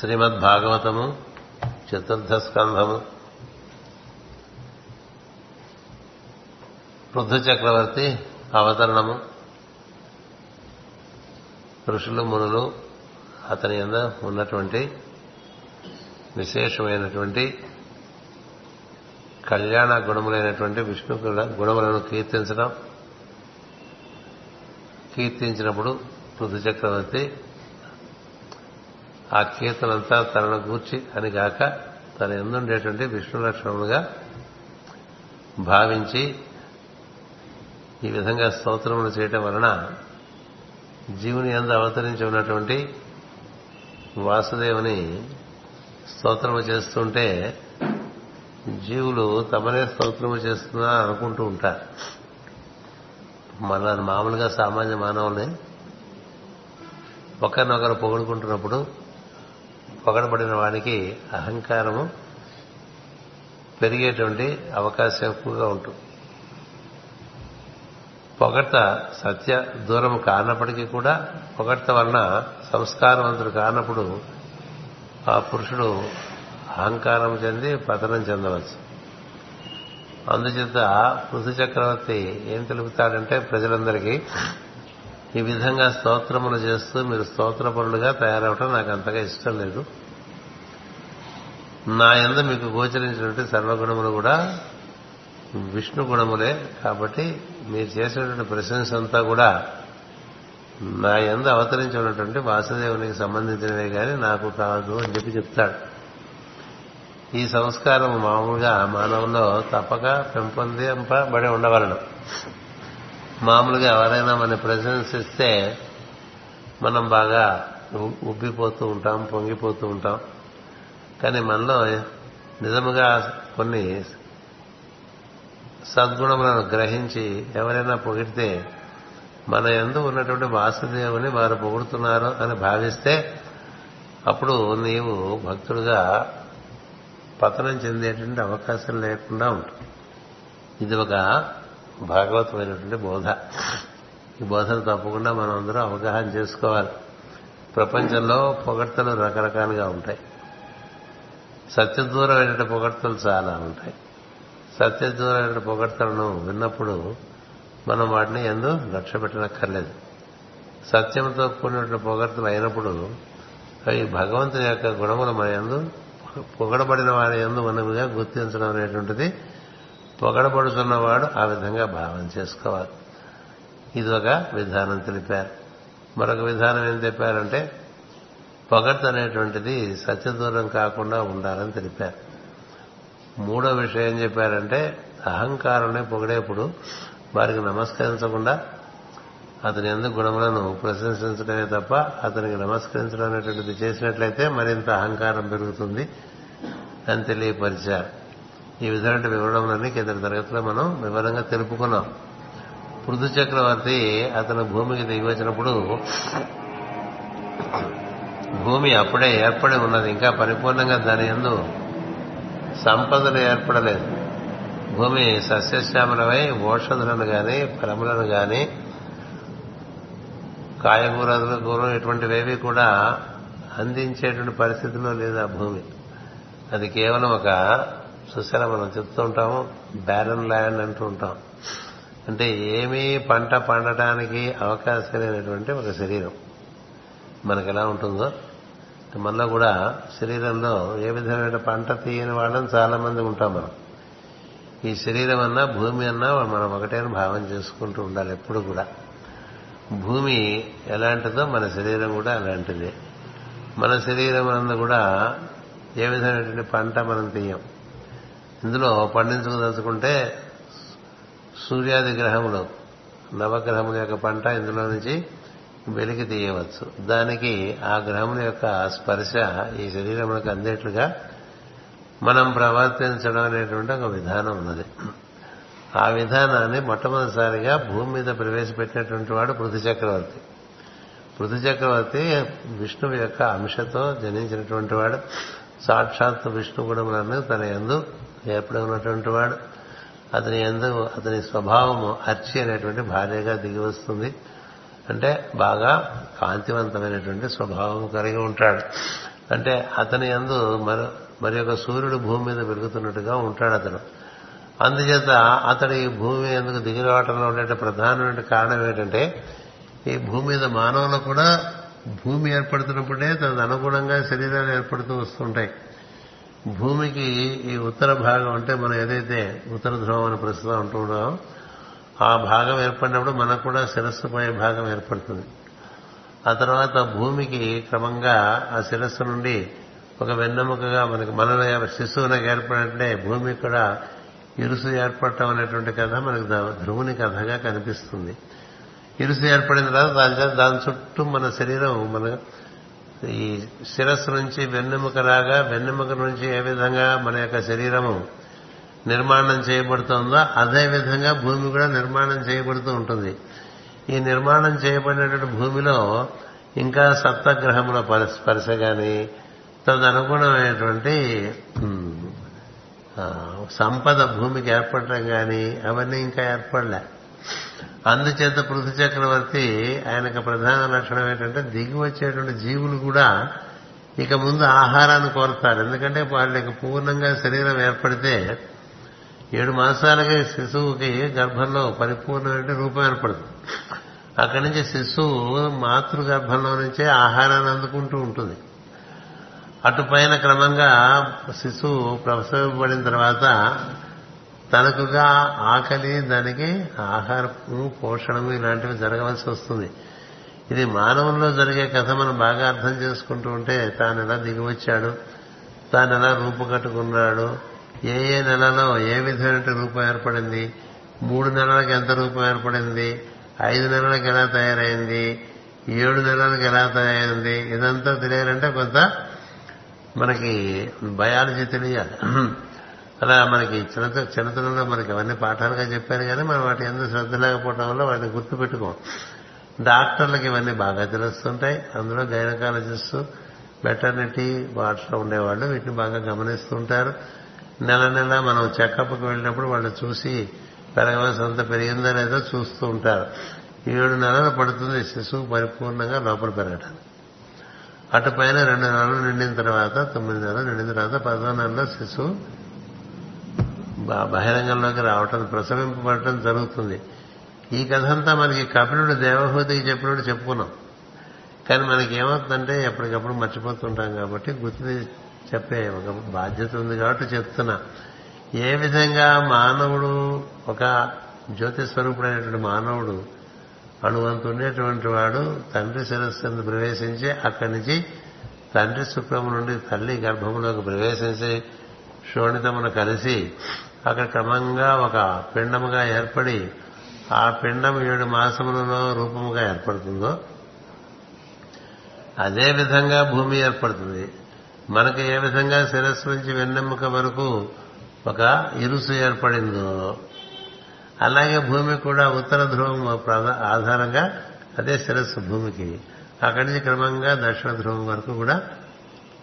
శ్రీమద్ భాగవతము చతుర్థ స్కంధము పృథు చక్రవర్తి అవతరణము ఋషులు మునులు అతని యంద ఉన్నటువంటి విశేషమైనటువంటి కళ్యాణ గుణములైనటువంటి విష్ణు గుణములను కీర్తించడం. కీర్తించినప్పుడు పృథు చక్రవర్తి ఆ కీర్తనంతా తనను గూర్చి అని గాక తన ఎందుండేటువంటి విష్ణు లక్షణములుగా భావించి ఈ విధంగా స్తోత్రములు చేయటం వలన జీవుని ఎందు అవతరించి ఉన్నటువంటి వాసుదేవుని స్తోత్రము చేస్తుంటే జీవులు తమనే స్తోత్రము చేస్తున్నా అనుకుంటూ ఉంటారు. మన మామూలుగా సామాన్య మానవుల్ని ఒకరినొకరు పొగుడుకుంటున్నప్పుడు పొగడబడిన వానికి అహంకారము పెరిగేటువంటి అవకాశం ఎక్కువగా ఉంటుంది పొగడ్త సత్య దూరం కానప్పటికీ కూడా పొగడ్త వలన సంస్కారవంతుడు కానప్పుడు ఆ పురుషుడు అహంకారం చెంది పతనం చెందవచ్చు. అందుచేత పృథు చక్రవర్తి ఏం తెలుపుతాడంటే ప్రజలందరికీ ఈ విధంగా స్తోత్రములు చేస్తూ మీరు స్తోత్రపరులుగా తయారవటం నాకు అంతగా ఇష్టం లేదు. నా ఎందు మీకు గోచరించినటువంటి సర్వగుణములు కూడా విష్ణు గుణములే కాబట్టి మీరు చేసినటువంటి ప్రశంస అంతా కూడా నా ఎందు అవతరించి ఉన్నటువంటి వాసుదేవునికి సంబంధించినవే కానీ నాకు కాదు అని చెప్పి చెప్తాడు. ఈ సంస్కారం మామూలుగా మానవుల్లో తప్పక పెంపొందింపబడి ఉండవలను. మామూలుగా ఎవరైనా మన ప్రశంసిస్తే మనం బాగా ఉబ్బిపోతూ ఉంటాం పొంగిపోతూ ఉంటాం. కానీ మనలో నిజముగా కొన్ని సద్గుణములను గ్రహించి ఎవరైనా పొగిడితే మన ఎందు ఉన్నటువంటి వాసుదేవుని వారు పొగుడుతున్నారు అని భావిస్తే అప్పుడు నీవు భక్తుడుగా పతనం చెందేటువంటి అవకాశం లేకుండా ఉంటుంది. ఇది ఒక భాగవతమైనటువంటి బోధ. ఈ బోధను తప్పకుండా మనం అందరం అవగాహన చేసుకోవాలి. ప్రపంచంలో పొగడ్తలు రకరకాలుగా ఉంటాయి. సత్యదూరమైన పొగడ్తలు చాలా ఉంటాయి. సత్యదూరమైన పొగడ్తలను విన్నప్పుడు మనం వాటిని ఎందు లక్ష్య పెట్టనక్కర్లేదు. సత్యంతో కూడినటువంటి పొగడ్తలు అయినప్పుడు అవి భగవంతుని యొక్క గుణములు మన ఎందు పొగడబడిన వారి ఎందు మనవిగా గుర్తించడం అనేటువంటిది పొగడబడుతున్నవాడు ఆ విధంగా భావన చేసుకోవాలి. ఇది ఒక విధానం తెలిపారు. మరొక విధానం ఏం చెప్పారంటే పొగడ్త అనేటువంటిది సత్యదూరం కాకుండా ఉండాలని తెలిపారు. మూడో విషయం ఏం చెప్పారంటే అహంకారాన్ని పొగిడేప్పుడు వారికి నమస్కరించకుండా అతని ఎందుకు గుణములను ప్రశంసించడమే తప్ప అతనికి నమస్కరించడం అనేటువంటిది చేసినట్లయితే మరింత అహంకారం పెరుగుతుంది అని తెలియపరిచారు. ఈ విధమైన వివరణలన్నీ కింద తరగతిలో మనం వివరంగా తెలుపుకున్నాం. పృథు చక్రవర్తి అతను భూమికి దిగి వచ్చినప్పుడు భూమి అప్పుడే ఏర్పడి ఉన్నది ఇంకా పరిపూర్ణంగా దాని ఎందు సంపదలు ఏర్పడలేదు. భూమి సస్యశ్యామలమై ఓషధులను గాని ఫలములను గాని కాయగూరలు కూర ఇటువంటివేవి కూడా అందించేటువంటి పరిస్థితిలో లేదు ఆ భూమి. అది కేవలం ఒక చూసారా మనం చెప్తూ ఉంటాము బ్యారన్ ల్యాండ్ అంటూ ఉంటాం. అంటే ఏమీ పంట పండటానికి అవకాశం లేనటువంటి ఒక శరీరం. మనకు ఎలా ఉంటుందో మనలో కూడా శరీరంలో ఏ విధమైన పంట తీయని వాళ్ళని చాలా మంది ఉంటాం మనం. ఈ శరీరం అన్నా భూమి అన్నా మనం ఒకటే భావం చేసుకుంటూ ఉండాలి ఎప్పుడు కూడా. భూమి ఎలాంటిదో మన శరీరం కూడా అలాంటిదే. మన శరీరం అన్న కూడా ఏ విధమైనటువంటి పంట మనం తీయం? ఇందులో పండించుకోదలుచుకుంటే సూర్యాది గ్రహములు నవగ్రహముల యొక్క పంట ఇందులో నుంచి వెలికి తీయవచ్చు. దానికి ఆ గ్రహముల యొక్క స్పర్శ ఈ శరీరములకు అందేట్లుగా మనం ప్రవర్తించడం అనేటువంటి ఒక విధానం ఉన్నది. ఆ విధానాన్ని మొట్టమొదటిసారిగా భూమి మీద ప్రవేశపెట్టినటువంటి వాడు పృథు చక్రవర్తి. పృథు చక్రవర్తి విష్ణువు యొక్క అంశతో జనించినటువంటి వాడు. సాక్షాత్ విష్ణు గుణములను తన ఎందు ఏర్పడి ఉన్నటువంటి వాడు. అతని ఎందు అతని స్వభావము అర్చి అనేటువంటి భార్యగా దిగి వస్తుంది. అంటే బాగా కాంతివంతమైనటువంటి స్వభావం కలిగి ఉంటాడు. అంటే అతని యందు మరి మరి యొక్క సూర్యుడు భూమి మీద పెరుగుతున్నట్టుగా ఉంటాడు అతను అందుచేత అతడు ఈ భూమి ఎందుకు దిగి రావటంలో ఉండే ప్రధానమైన కారణం ఏంటంటే ఈ భూమి మీద మానవులు కూడా భూమి ఏర్పడుతున్నప్పుడే తనకు అనుగుణంగా శరీరాలు ఏర్పడుతూ వస్తుంటాయి. భూమికి ఈ ఉత్తర భాగం అంటే మనం ఏదైతే ఉత్తర ధ్రువం అని ప్రస్తుతం అంటున్నామో ఆ భాగం ఏర్పడినప్పుడు మనకు కూడా శిరస్సుపై భాగం ఏర్పడుతుంది. ఆ తర్వాత భూమికి క్రమంగా ఆ శిరస్సు నుండి ఒక వెన్నెముకగా మనకి మనలో శిశువునకు ఏర్పడినట్లే భూమికి కూడా ఇరుసు ఏర్పడటం అనేటువంటి కథ మనకు ధ్రువుని కథగా కనిపిస్తుంది. ఇరుసు ఏర్పడిన తర్వాత దాని దాని చుట్టూ మన శరీరం మన ఈ శిరస్సు నుంచి వెన్నెముక రాగా వెన్నెముక నుంచి ఏ విధంగా మన యొక్క శరీరము నిర్మాణం చేయబడుతుందో అదే విధంగా భూమి కూడా నిర్మాణం చేయబడుతూ ఉంటుంది. ఈ నిర్మాణం చేయబడినటువంటి భూమిలో ఇంకా సప్తగ్రహముల స్పర్శ కానీ తదనుగుణమైనటువంటి సంపద భూమికి ఏర్పడటం కానీ అవన్నీ ఇంకా ఏర్పడలే. అందుచేత పృథు చక్రవర్తి ఆయనకు ప్రధాన లక్షణం ఏంటంటే దిగి వచ్చేటువంటి జీవులు కూడా ఇక ముందు ఆహారాన్ని కోరుతారు. ఎందుకంటే వాళ్ళకి పూర్ణంగా శరీరం ఏర్పడితే ఏడు మాసాలకి శిశువుకి గర్భంలో పరిపూర్ణమైన రూపం ఏర్పడుతుంది. అక్కడి నుంచి శిశువు మాతృ గర్భంలో నుంచే ఆహారాన్ని అందుకుంటూ ఉంటుంది. అటుపైన క్రమంగా శిశువు ప్రసవింపబడిన తర్వాత తనకుగా ఆకలి దానికి ఆహారము పోషణము ఇలాంటివి జరగవలసి వస్తుంది. ఇది మానవుల్లో జరిగే కథ మనం బాగా అర్థం చేసుకుంటూ ఉంటే తాను ఎలా దిగివచ్చాడు తాను ఎలా రూపుకట్టుకున్నాడు ఏ ఏ నెలలో ఏ విధమైన రూపం ఏర్పడింది మూడు నెలలకు ఎంత రూపం ఏర్పడింది ఐదు నెలలకు ఎలా తయారైంది ఏడు నెలలకు ఎలా తయారైంది ఇదంతా తెలియాలంటే కొంత మనకి బయాలజీ తెలియాలి. అలా మనకి చిన్న చిన్నతనంలో మనకి అవన్నీ పాఠాలుగా చెప్పారు కానీ మనం వాటి ఎందుకు శ్రద్ధ లేకపోవడం వల్ల వాటిని గుర్తుపెట్టుకోం. డాక్టర్లకు ఇవన్నీ బాగా తెలుస్తుంటాయి. అందులో గైనకాలజిస్ట్ మెటర్నిటీ వాటిలో ఉండేవాళ్ళు వీటిని బాగా గమనిస్తుంటారు. నెల నెల మనం చెకప్కి వెళ్ళినప్పుడు వాళ్ళు చూసి పెరగవలసి అంత పెరిగిందా లేదో చూస్తూ ఉంటారు. ఏడు నెలలు పడుతుంది శిశువు పరిపూర్ణంగా లోపల పెరగడానికి అటు పైన రెండు నెలలు నిండిన తర్వాత తొమ్మిది నెలలు నిండిన తర్వాత పదో నెలలో శిశువు బహిరంగంలోకి రావటం ప్రసవింపబడటం జరుగుతుంది. ఈ కథ అంతా మనకి కపిలుడు దేవహూతికి చెప్పినట్టు చెప్పుకున్నాం. కానీ మనకి ఏమవుతుందంటే ఎప్పటికప్పుడు మర్చిపోతుంటాం కాబట్టి గుర్తు చెప్పే ఒక బాధ్యత ఉంది కాబట్టి చెప్తున్నా. ఏ విధంగా మానవుడు ఒక జ్యోతి స్వరూపుడైనటువంటి మానవుడు అణువంత ఉండేటువంటి వాడు తండ్రి శిరస్సు ప్రవేశించి అక్కడి నుంచి తండ్రి శుక్రము నుండి తల్లి గర్భములోకి ప్రవేశించి శోణితమును కలిసి అక్కడ క్రమంగా ఒక పిండముగా ఏర్పడి ఆ పిండం ఏడు మాసములలో రూపముగా ఏర్పడుతుందో అదే విధంగా భూమి ఏర్పడుతుంది. మనకు ఏ విధంగా శిరస్సు నుంచి వెన్నెముక వరకు ఒక ఇరుసు ఏర్పడిందో అలాగే భూమి కూడా ఉత్తర ధ్రువం ఆధారంగా అదే శిరస్సు భూమికి. అక్కడి నుంచి క్రమంగా దక్షిణ ధ్రువం వరకు కూడా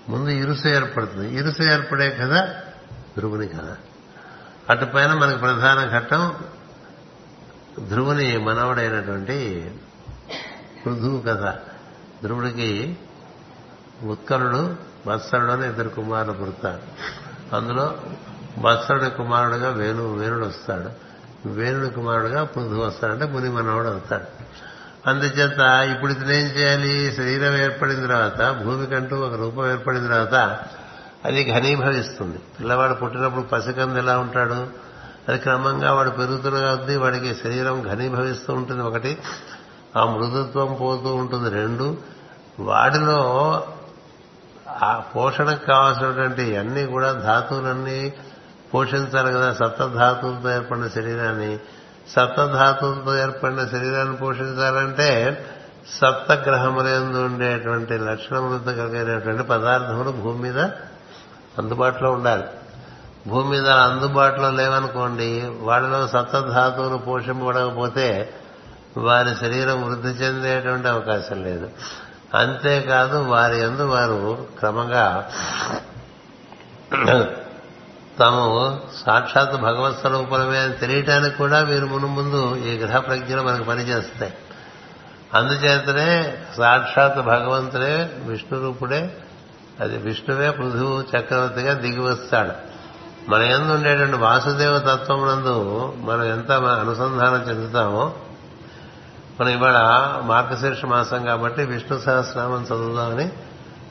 ముందు ఇరుసు ఏర్పడుతుంది. ఇరుసు ఏర్పడే కదా ధ్రువుని కథ. అటుపైన మనకు ప్రధాన ఘట్టం ధ్రువుని మనవడైనటువంటి పృథువు కథ. ధ్రువుడికి ఉత్కలుడు వత్సరుడు అని ఇద్దరు కుమారులు పుడతారు. అందులో వత్సరుడి కుమారుడుగా వేణు వేణుడు వస్తాడు. వేణుడి కుమారుడుగా పృథు వస్తాడంటే ముని మనవడు అవుతాడు. అందుచేత ఇప్పుడు ఇతనేం చేయాలి? శరీరం ఏర్పడిన తర్వాత భూమికంటూ ఒక రూపం ఏర్పడిన తర్వాత అది ఘనీభవిస్తుంది పిల్లవాడు పుట్టినప్పుడు పసికంది ఎలా ఉంటాడు? అది క్రమంగా వాడు పెరుగుతున్న కొద్దీ వాడికి శరీరం ఘనీభవిస్తూ ఉంటుంది. ఒకటి ఆ మృదుత్వం పోతూ ఉంటుంది. రెండు వాడిలో ఆ పోషణకు కావాల్సినటువంటి అన్నీ కూడా ధాతువులన్నీ పోషించాలి కదా. సప్తధాతువులతో ఏర్పడిన శరీరాన్ని. సప్తధాతువులతో ఏర్పడిన శరీరాన్ని పోషించాలంటే సప్తగ్రహములందు ఉండేటువంటి లక్షణములతో కలిగినటువంటి పదార్థములు భూమి మీద అందుబాటులో ఉండాలి. భూమి మీద అందుబాటులో లేవనుకోండి వాళ్ళలో సప్తధాతువులు పోషింపబడకపోతే వారి శరీరం వృద్ధి చెందేటువంటి అవకాశం లేదు. అంతేకాదు వారి ఎందు వారు క్రమంగా తాము సాక్షాత్ భగవత్ స్వరూపమే అని తెలియటానికి కూడా వీరు మును ముందు ఈ గ్రహ ప్రజ్ఞలు మనకు పనిచేస్తాయి. అందుచేతనే సాక్షాత్ భగవంతుడే విష్ణు రూపుడే అది విష్ణువే పృథువు చక్రవర్తిగా దిగి వస్తాడు. మన ఎందు ఉండేటువంటి వాసుదేవ తత్వం నందు మనం ఎంత అనుసంధానం చెందుతామో మనం ఇవాళ మార్గశీర్ష మాసం కాబట్టి విష్ణు సహస్రనామం చదువుదామని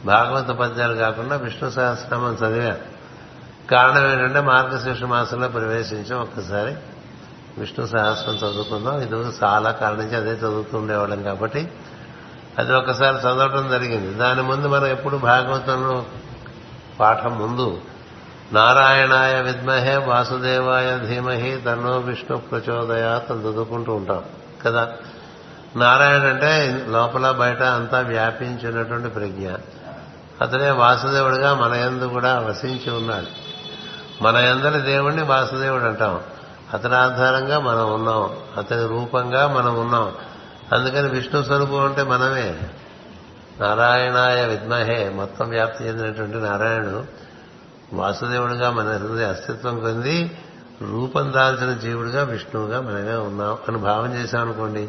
భాగవత పద్యాలు కాకుండా విష్ణు సహస్రనామం చదివాను. కారణం ఏంటంటే మార్గశీర్ష మాసంలో ప్రవేశించాం ఒక్కసారి. విష్ణు సహస్రం చదువుకుందాం. ఇది చాలా కాలం నుంచి అదే చదువుతుండేవాళ్ళం కాబట్టి అది ఒకసారి చదవటం జరిగింది. దాని ముందు మనం ఎప్పుడు భాగవతంలో పాఠం ముందు నారాయణాయ విద్మహే వాసుదేవాయ ధీమహి తన్నో విష్ణు ప్రచోదయాత్ చదువుకుంటూ ఉంటాం కదా. నారాయణ అంటే లోపల బయట అంతా వ్యాపించినటువంటి ప్రజ్ఞ. అతనే వాసుదేవుడిగా మన యందు కూడా వసించి ఉన్నాడు. మన యందరి దేవుణ్ణి వాసుదేవుడు అంటాం. అతని ఆధారంగా మనం ఉన్నాం. అతని రూపంగా మనం ఉన్నాం. అందుకని విష్ణు స్వరూపం అంటే మనమే. నారాయణాయ విద్మహే మొత్తం వ్యాప్తి చెందినటువంటి నారాయణుడు వాసుదేవుడిగా మన హృదయ అస్తిత్వం పొంది రూపం దాల్చిన జీవుడిగా విష్ణువుగా మనమే ఉన్నాం అని భావం చేశామనుకోండి.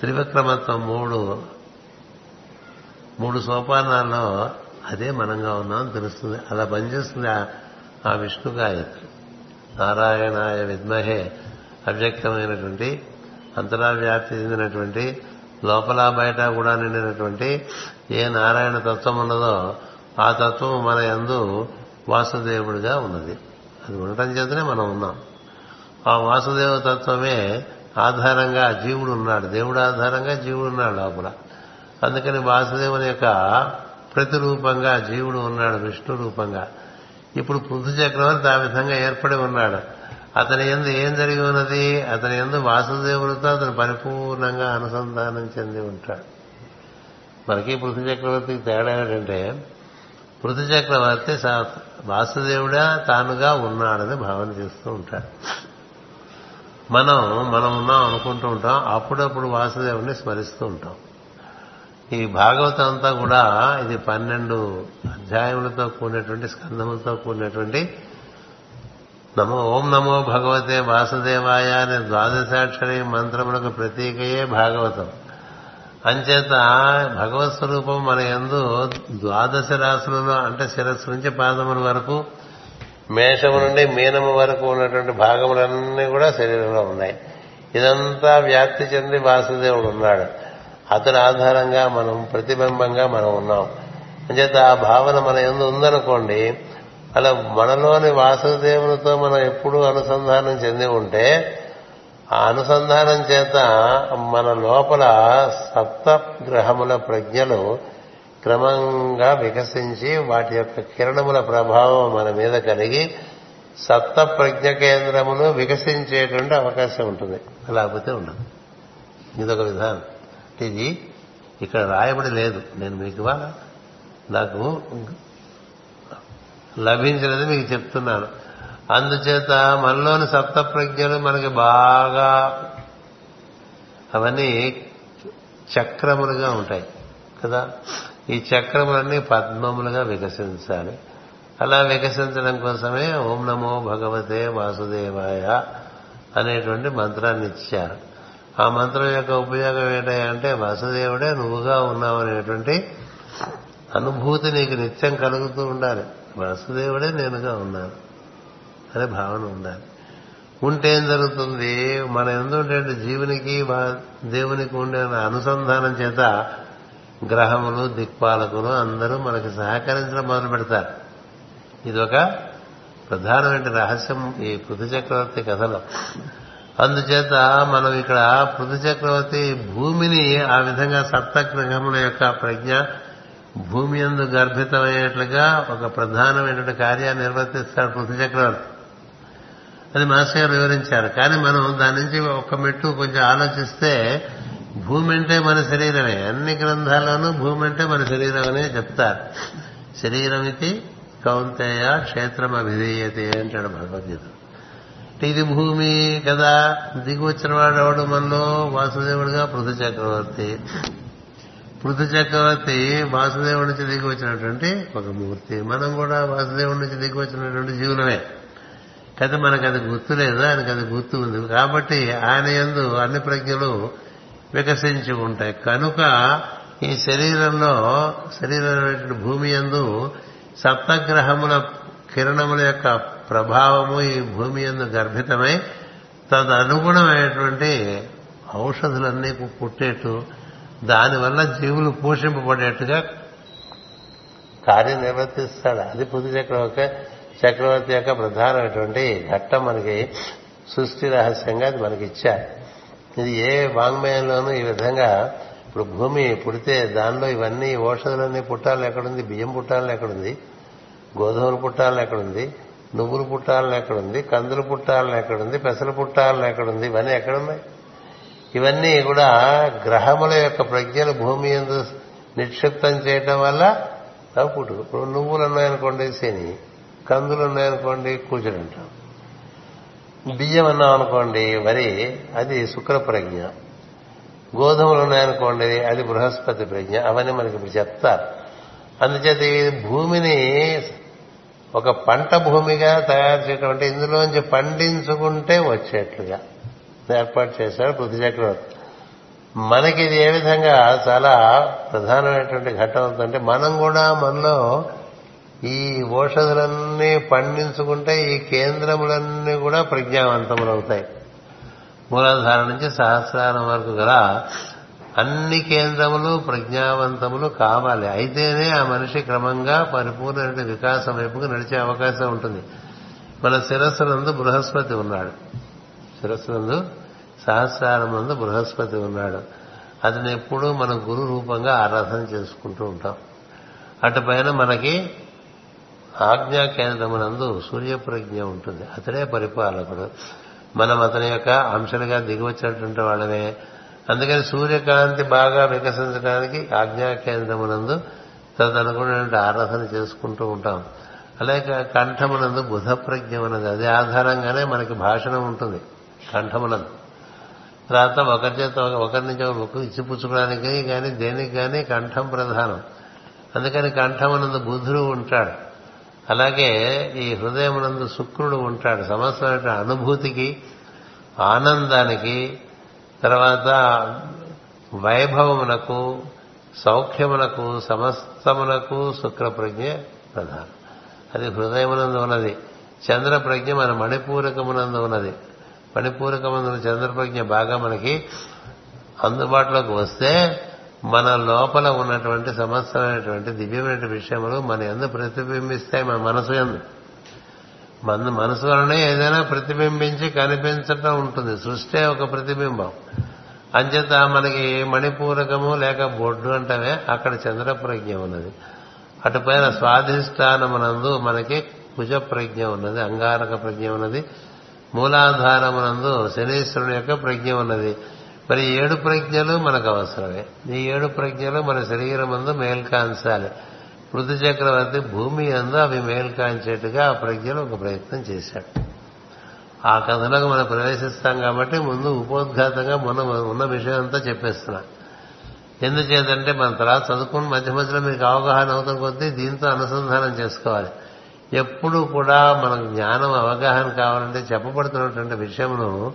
త్రివిక్రమత్వం మూడు మూడు సోపానాల్లో అదే మనంగా ఉన్నాం తెలుస్తుంది. అలా పనిచేస్తుంది ఆ విష్ణు గాయత్రి. నారాయణాయ విద్మహే అవ్యక్తమైనటువంటి అంతరా వ్యాప్తి చెందినటువంటి లోపల బయట కూడా నిండినటువంటి ఏ నారాయణ తత్వం ఉన్నదో ఆ తత్వం మన యందు వాసుదేవుడిగా ఉన్నది. అది ఉండటం చేతనే మనం ఉన్నాం. ఆ వాసుదేవ తత్వమే ఆధారంగా జీవుడు ఉన్నాడు. దేవుడు ఆధారంగా జీవుడు ఉన్నాడు లోపల. అందుకని వాసుదేవుని యొక్క ప్రతిరూపంగా జీవుడు ఉన్నాడు విష్ణు రూపంగా. ఇప్పుడు పృథు చక్రవర్తి ఆ విధంగా ఏర్పడి ఉన్నాడు. అతని ఎందు ఏం జరిగి ఉన్నది? అతని ఎందు వాసుదేవుడితో అతను పరిపూర్ణంగా అనుసంధానం చెంది ఉంటాడు. మనకి పృథు చక్రవర్తికి తేడా ఏంటంటే పృథు చక్రవర్తి వాసుదేవుడా తానుగా ఉన్నాడని భావన చేస్తూ ఉంటాడు. మనం మనం ఉన్నాం అనుకుంటూ ఉంటాం అప్పుడప్పుడు వాసుదేవుని స్మరిస్తూ ఉంటాం. ఈ భాగవతం అంతా కూడా ఇది పన్నెండు అధ్యాయములతో కూడినటువంటి స్కంధములతో కూడినటువంటి నమో ఓం నమో భగవతే వాసుదేవాయ అనే ద్వాదశాక్షరి మంత్రములకు ప్రతీకయే భాగవతం. అంచేత భగవత్ స్వరూపం మన ఎందు ద్వాదశ రాశులలో అంటే శిరస్సు నుంచి పాదముల వరకు మేషము నుండి మీనము వరకు ఉన్నటువంటి భాగములన్నీ కూడా శరీరంలో ఉన్నాయి. ఇదంతా వ్యాప్తి చెంది వాసుదేవుడు ఉన్నాడు. అతని ఆధారంగా మనం ప్రతిబింబంగా మనం ఉన్నాం. అంచేత ఆ భావన మన ఎందు ఉందనుకోండి అలా మనలోని వాసుదేవునితో మనం ఎప్పుడూ అనుసంధానం చెంది ఉంటే ఆ అనుసంధానం చేత మన లోపల సప్త గ్రహముల ప్రజ్ఞలు క్రమంగా వికసించి వాటి యొక్క కిరణముల ప్రభావం మన మీద కలిగి సప్త ప్రజ్ఞ కేంద్రములు వికసించేటువంటి అవకాశం ఉంటుంది. లేకపోతే ఉండదు. ఇదొక విధానం. ఇది ఇక్కడ రాయబడి లేదు. నేను మీకు నాకు లభించినది మీకు చెప్తున్నాను. అందుచేత మనలోని సప్త ప్రజ్ఞలు మనకి బాగా అవన్నీ చక్రములుగా ఉంటాయి కదా? ఈ చక్రములన్నీ పద్మములుగా వికసించాలి. అలా వికసించడం కోసమే ఓం నమో భగవతే వాసుదేవాయ అనేటువంటి మంత్రాన్ని ఇచ్చారు. ఆ మంత్రం యొక్క ఉపయోగం ఏంటంటే వాసుదేవుడే నువ్వుగా ఉన్నావు అనేటువంటి అనుభూతి నీకు నిత్యం కలుగుతూ ఉండాలి. వాసుదేవుడే నేనుగా ఉన్నాను. అనే భావన ఉండాలి. ఉంటే ఏం జరుగుతుంది? మన ఎందుకంటే జీవునికి దేవునికి ఉండే అనుసంధానం చేత గ్రహములు దిక్పాలకులు అందరూ మనకి సహకరించడం మొదలు పెడతారు. ఇది ఒక ప్రధానమైన రహస్యం ఈ పృథు చక్రవర్తి కథలో. అందుచేత మనం ఇక్కడ పృథు చక్రవర్తి భూమిని ఆ విధంగా సప్తగ్రహముల యొక్క ప్రజ్ఞ భూమి ఎందు గర్భితమయ్యేట్లుగా ఒక ప్రధానమైనటువంటి కార్యాన్ని నిర్వర్తిస్తాడు పృథ్వీ చక్రవర్తి. అది మాస్టర్ గారు వివరించారు. కానీ మనం దాని నుంచి ఒక మెట్టు కొంచెం ఆలోచిస్తే భూమి అంటే మన శరీరమే. అన్ని గ్రంథాల్లోనూ భూమి అంటే మన శరీరం అనే చెప్తారు. శరీరం ఇది కౌంతేయ క్షేత్రం అభిధీయతే అంటాడు భగవద్గీత. ఇది భూమి కదా. దిగి వచ్చిన వాడు ఎవడు మనలో? వాసుదేవుడిగా పృథు చక్రవర్తి. పృథు చక్రవర్తి వాసుదేవుడి నుంచి దిగి వచ్చినటువంటి ఒక మూర్తి. మనం కూడా వాసుదేవుడి నుంచి దిగి వచ్చినటువంటి జీవులమే. కదా మనకు అది గుర్తు లేదు? ఆయనకు అది గుర్తు ఉంది. కాబట్టి ఆయన ఎందు అన్ని ప్రజ్ఞలు వికసించి ఉంటాయి. కనుక ఈ శరీరంలో శరీరమైనటువంటి భూమి యందు సప్తగ్రహముల కిరణముల యొక్క ప్రభావము ఈ భూమి యందు గర్భితమై తదనుగుణమైనటువంటి ఔషధులన్నీ పుట్టేట్టు దానివల్ల జీవులు పోషింపబడేట్టుగా కార్యం నిర్వర్తిస్తాడు అది పుది చక్రవర్తి చక్రవర్తి యొక్క ప్రధానమైనటువంటి ఘట్టం మనకి సృష్టి రహస్యంగా అది మనకి ఇచ్చారు ఇది ఏ వాంగ్మయంలోనూ ఈ విధంగా ఇప్పుడు భూమి పుడితే దానిలో ఇవన్నీ ఔషధులన్నీ పుట్టాలని ఎక్కడుంది? బియ్యం పుట్టాలని ఎక్కడుంది? గోధుమలు పుట్టాలని ఎక్కడుంది? నువ్వులు పుట్టాలని ఎక్కడుంది? కందులు పుట్టాలని ఎక్కడుంది? పెసలు పుట్టాలని ఎక్కడుంది? ఇవన్నీ ఎక్కడున్నాయి? ఇవన్నీ కూడా గ్రహముల యొక్క ప్రజ్ఞలు భూమి ఎందు నిక్షిప్తం చేయటం వల్ల అవి పుట్టు ఇప్పుడు నువ్వులు ఉన్నాయనుకోండి శని. కందులు ఉన్నాయనుకోండి కూచుడు అంటాం. బియ్యం అన్నాం అనుకోండి వరి అది శుక్ర ప్రజ్ఞ. గోధుమలు ఉన్నాయనుకోండి అది బృహస్పతి ప్రజ్ఞ. అవన్నీ మనకి ఇప్పుడు చెప్తారు. అందుచేత ఈ భూమిని ఒక పంట భూమిగా తయారు చేయటం అంటే ఇందులోంచి పండించుకుంటే వచ్చేట్లుగా. ఏర్పాటు చేశాడు పృథ్వీ చక్రవర్తి. మనకి ఇది ఏ విధంగా చాలా ప్రధానమైనటువంటి ఘట్టం అవుతుందంటే మనం కూడా మనలో ఈ ఓషధులన్నీ పండించుకుంటే ఈ కేంద్రములన్నీ కూడా ప్రజ్ఞావంతములు అవుతాయి మూలాధార నుంచి సహస్రారం వరకు గల అన్ని కేంద్రములు ప్రజ్ఞావంతములు కావాలి. అయితేనే ఆ మనిషి క్రమంగా పరిపూర్ణ వికాసం వైపుకు నడిచే అవకాశం ఉంటుంది. మన శిరస్సునందు బృహస్పతి ఉన్నాడు. శిరస్సునందు సహస్రారమునందు బృహస్పతి ఉన్నాడు. అతను ఎప్పుడూ మన గురు రూపంగా ఆరాధన చేసుకుంటూ ఉంటాం. అటు పైన మనకి ఆజ్ఞా కేంద్రమునందు సూర్యప్రజ్ఞ ఉంటుంది. అతడే పరిపాలకుడు. మనం అతని యొక్క అంశాలుగా దిగివచ్చినటువంటి వాళ్ళమే అందుకని సూర్యకాంతి బాగా వికసించడానికి ఆజ్ఞా కేంద్రమునందు తదనుకున్నటువంటి ఆరాధన చేసుకుంటూ ఉంటాం. అలాగే కంఠమునందు బుధ ప్రజ్ఞ ఉన్నది. అది ఆధారంగానే మనకి భాషణం ఉంటుంది. కంఠములను తర్వాత ఒకరి చేత ఒకరి నుంచి ఒకరు ఇచ్చిపుచ్చుకోవడానికి కానీ దేనికి కానీ కంఠం ప్రధానం. అందుకని కంఠమునందు బుధుడు ఉంటాడు. అలాగే ఈ హృదయమునందు శుక్రుడు ఉంటాడు. సమస్తమైన అనుభూతికి ఆనందానికి తర్వాత వైభవమునకు సౌఖ్యమునకు సమస్తమునకు శుక్ర ప్రజ్ఞ ప్రధానం. అది హృదయమునందు ఉన్నది. చంద్ర ప్రజ్ఞ మన మణిపూరకమునందు ఉన్నది. పరిపూరకమైన చంద్ర ప్రజ్ఞ బాగా మనకి అందుబాటులోకి వస్తే మన లోపల ఉన్నటువంటి సమస్తమైనటువంటి దివ్యమైన విషయములు మన ఎందు ప్రతిబింబిస్తాయి మన మనసు ఎందు. మన మనసు వలనే ఏదైనా ప్రతిబింబించి కనిపించటం ఉంటుంది. సృష్టి ఒక ప్రతిబింబం. అంచేత మనకి మణిపూరకము లేక బొడ్డు అంటవే అక్కడ చంద్రప్రజ్ఞ ఉన్నది. అటుపైన స్వాధిష్టానమునందు మనకి కుజ ప్రజ్ఞ ఉన్నది అంగారక ప్రజ్ఞ ఉన్నది. మూలాధారమునందు శనీశ్వరుని యొక్క ప్రజ్ఞ ఉన్నది. మరి ఏడు ప్రజ్ఞలు మనకు అవసరమే. ఈ ఏడు ప్రజ్ఞలు మన శరీరం అందు మేల్కాంచాలి. పృథు చక్రవర్తి భూమి అందు అవి మేల్కాంచేట్టుగా ఆ ప్రజ్ఞలు ఒక ప్రయత్నం చేశాడు. ఆ కథలోకి మనం ప్రవేశిస్తాం కాబట్టి ముందు ఉపోద్ఘాతంగా మొన్న ఉన్న విషయం అంతా చెప్పేస్తున్నా. ఎందుచేతంటే మన తర్వాత చదువుకుని మధ్య మధ్యలో మీకు అవగాహన అవుతున్న కొద్దీ దీంతో అనుసంధానం చేసుకోవాలి. ఎప్పుడు కూడా మనకు జ్ఞానం అవగాహన కావాలంటే చెప్పబడుతున్నటువంటి విషయమును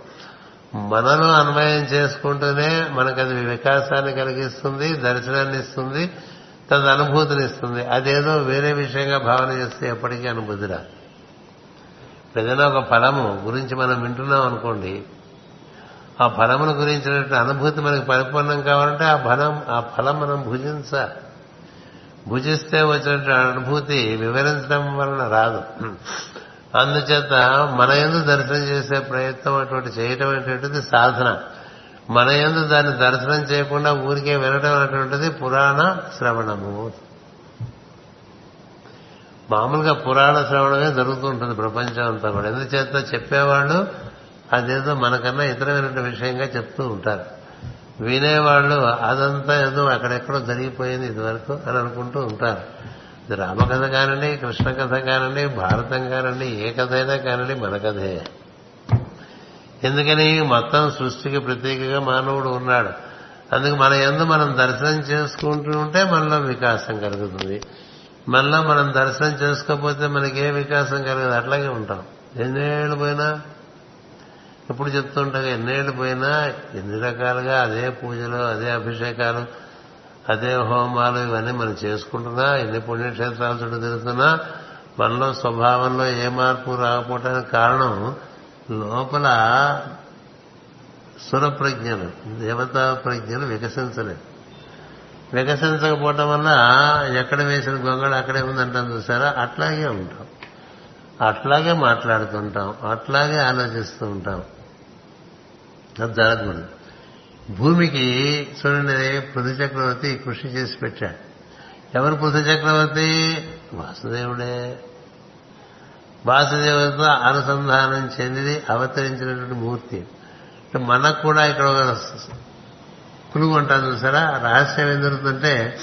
మనలో అన్వయం చేసుకుంటూనే మనకు అది వికాసాన్ని కలిగిస్తుంది దర్శనాన్ని ఇస్తుంది తన అనుభూతిని ఇస్తుంది. అదేదో వేరే విషయంగా భావన చేస్తే ఎప్పటికీ అనుభూతి రాదు ఏదైనా ఒక ఫలము గురించి మనం వింటున్నాం అనుకోండి ఆ ఫలమును గురించినటువంటి అనుభూతి మనకి పరిపూర్ణం కావాలంటే ఆ ఫలం ఆ ఫలం మనం భుజించాలి. భుజిస్తే వచ్చినటువంటి అనుభూతి వివరించడం వలన రాదు. అందుచేత మన ఎందు దర్శనం చేసే ప్రయత్నం అటువంటి చేయటం అనేటువంటిది సాధన. మన ఎందు దాన్ని దర్శనం చేయకుండా ఊరికే వినడం అనేటువంటిది పురాణ శ్రవణము. మామూలుగా పురాణ శ్రవణమే జరుగుతుంటుంది ప్రపంచం అంతా కూడా. ఎందుచేత చెప్పేవాళ్ళు అదేదో మనకన్నా ఇతరమైన విషయంగా చెప్తూ ఉంటారు. వినేవాళ్ళు అదంతా ఏదో అక్కడెక్కడో జరిగిపోయింది ఇదివరకు అని అనుకుంటూ ఉంటారు. ఇది రామకథ కానండి కృష్ణ కథ కానండి భారతం కానండి ఏ కథ అయినా కానండి మన కథే. ఎందుకని మొత్తం సృష్టికి ప్రత్యేకగా మానవుడు ఉన్నాడు. అందుకు మన ఎందు మనం దర్శనం చేసుకుంటూ ఉంటే మనలో వికాసం కలుగుతుంది. మనలో మనం దర్శనం చేసుకోకపోతే మనకి ఏ వికాసం కలగదు. అట్లాగే ఉంటాం. ఎన్నేళ్ళు పోయినా ఎప్పుడు చెప్తుంటాగా ఎన్నేళ్ళు పోయినా ఎన్ని రకాలుగా అదే పూజలు అదే అభిషేకాలు అదే హోమాలు ఇవన్నీ మనం చేసుకుంటున్నా ఎన్ని పుణ్యక్షేత్రాలు చుట్టూ తిరుగుతున్నా మనలో స్వభావంలో ఏ మార్పు రాకపోవటానికి కారణం లోపల సురప్రజ్ఞలు దేవతా ప్రజ్ఞలు వికసించలేదు. వికసించకపోవటం వల్ల ఎక్కడ వేసిన గొంగళ అక్కడే ఉందంటాం చూసారా? అట్లాగే ఉంటాం. అట్లాగే మాట్లాడుతుంటాం అట్లాగే ఆలోచిస్తూ ఉంటాం. జరగకూడదు భూమికి చూడండి పృథు చక్రవర్తి కృషి చేసి పెట్టాడు. ఎవరు పృథు చక్రవర్తి? వాసుదేవుడే. వాసుదేవుడితో అనుసంధానం చెంది అవతరించినటువంటి మూర్తి. మనకు కూడా ఇక్కడ ఒక కులుగు ఉంటాను చూసారా? రహస్యం ఏం జరుగుతుంటే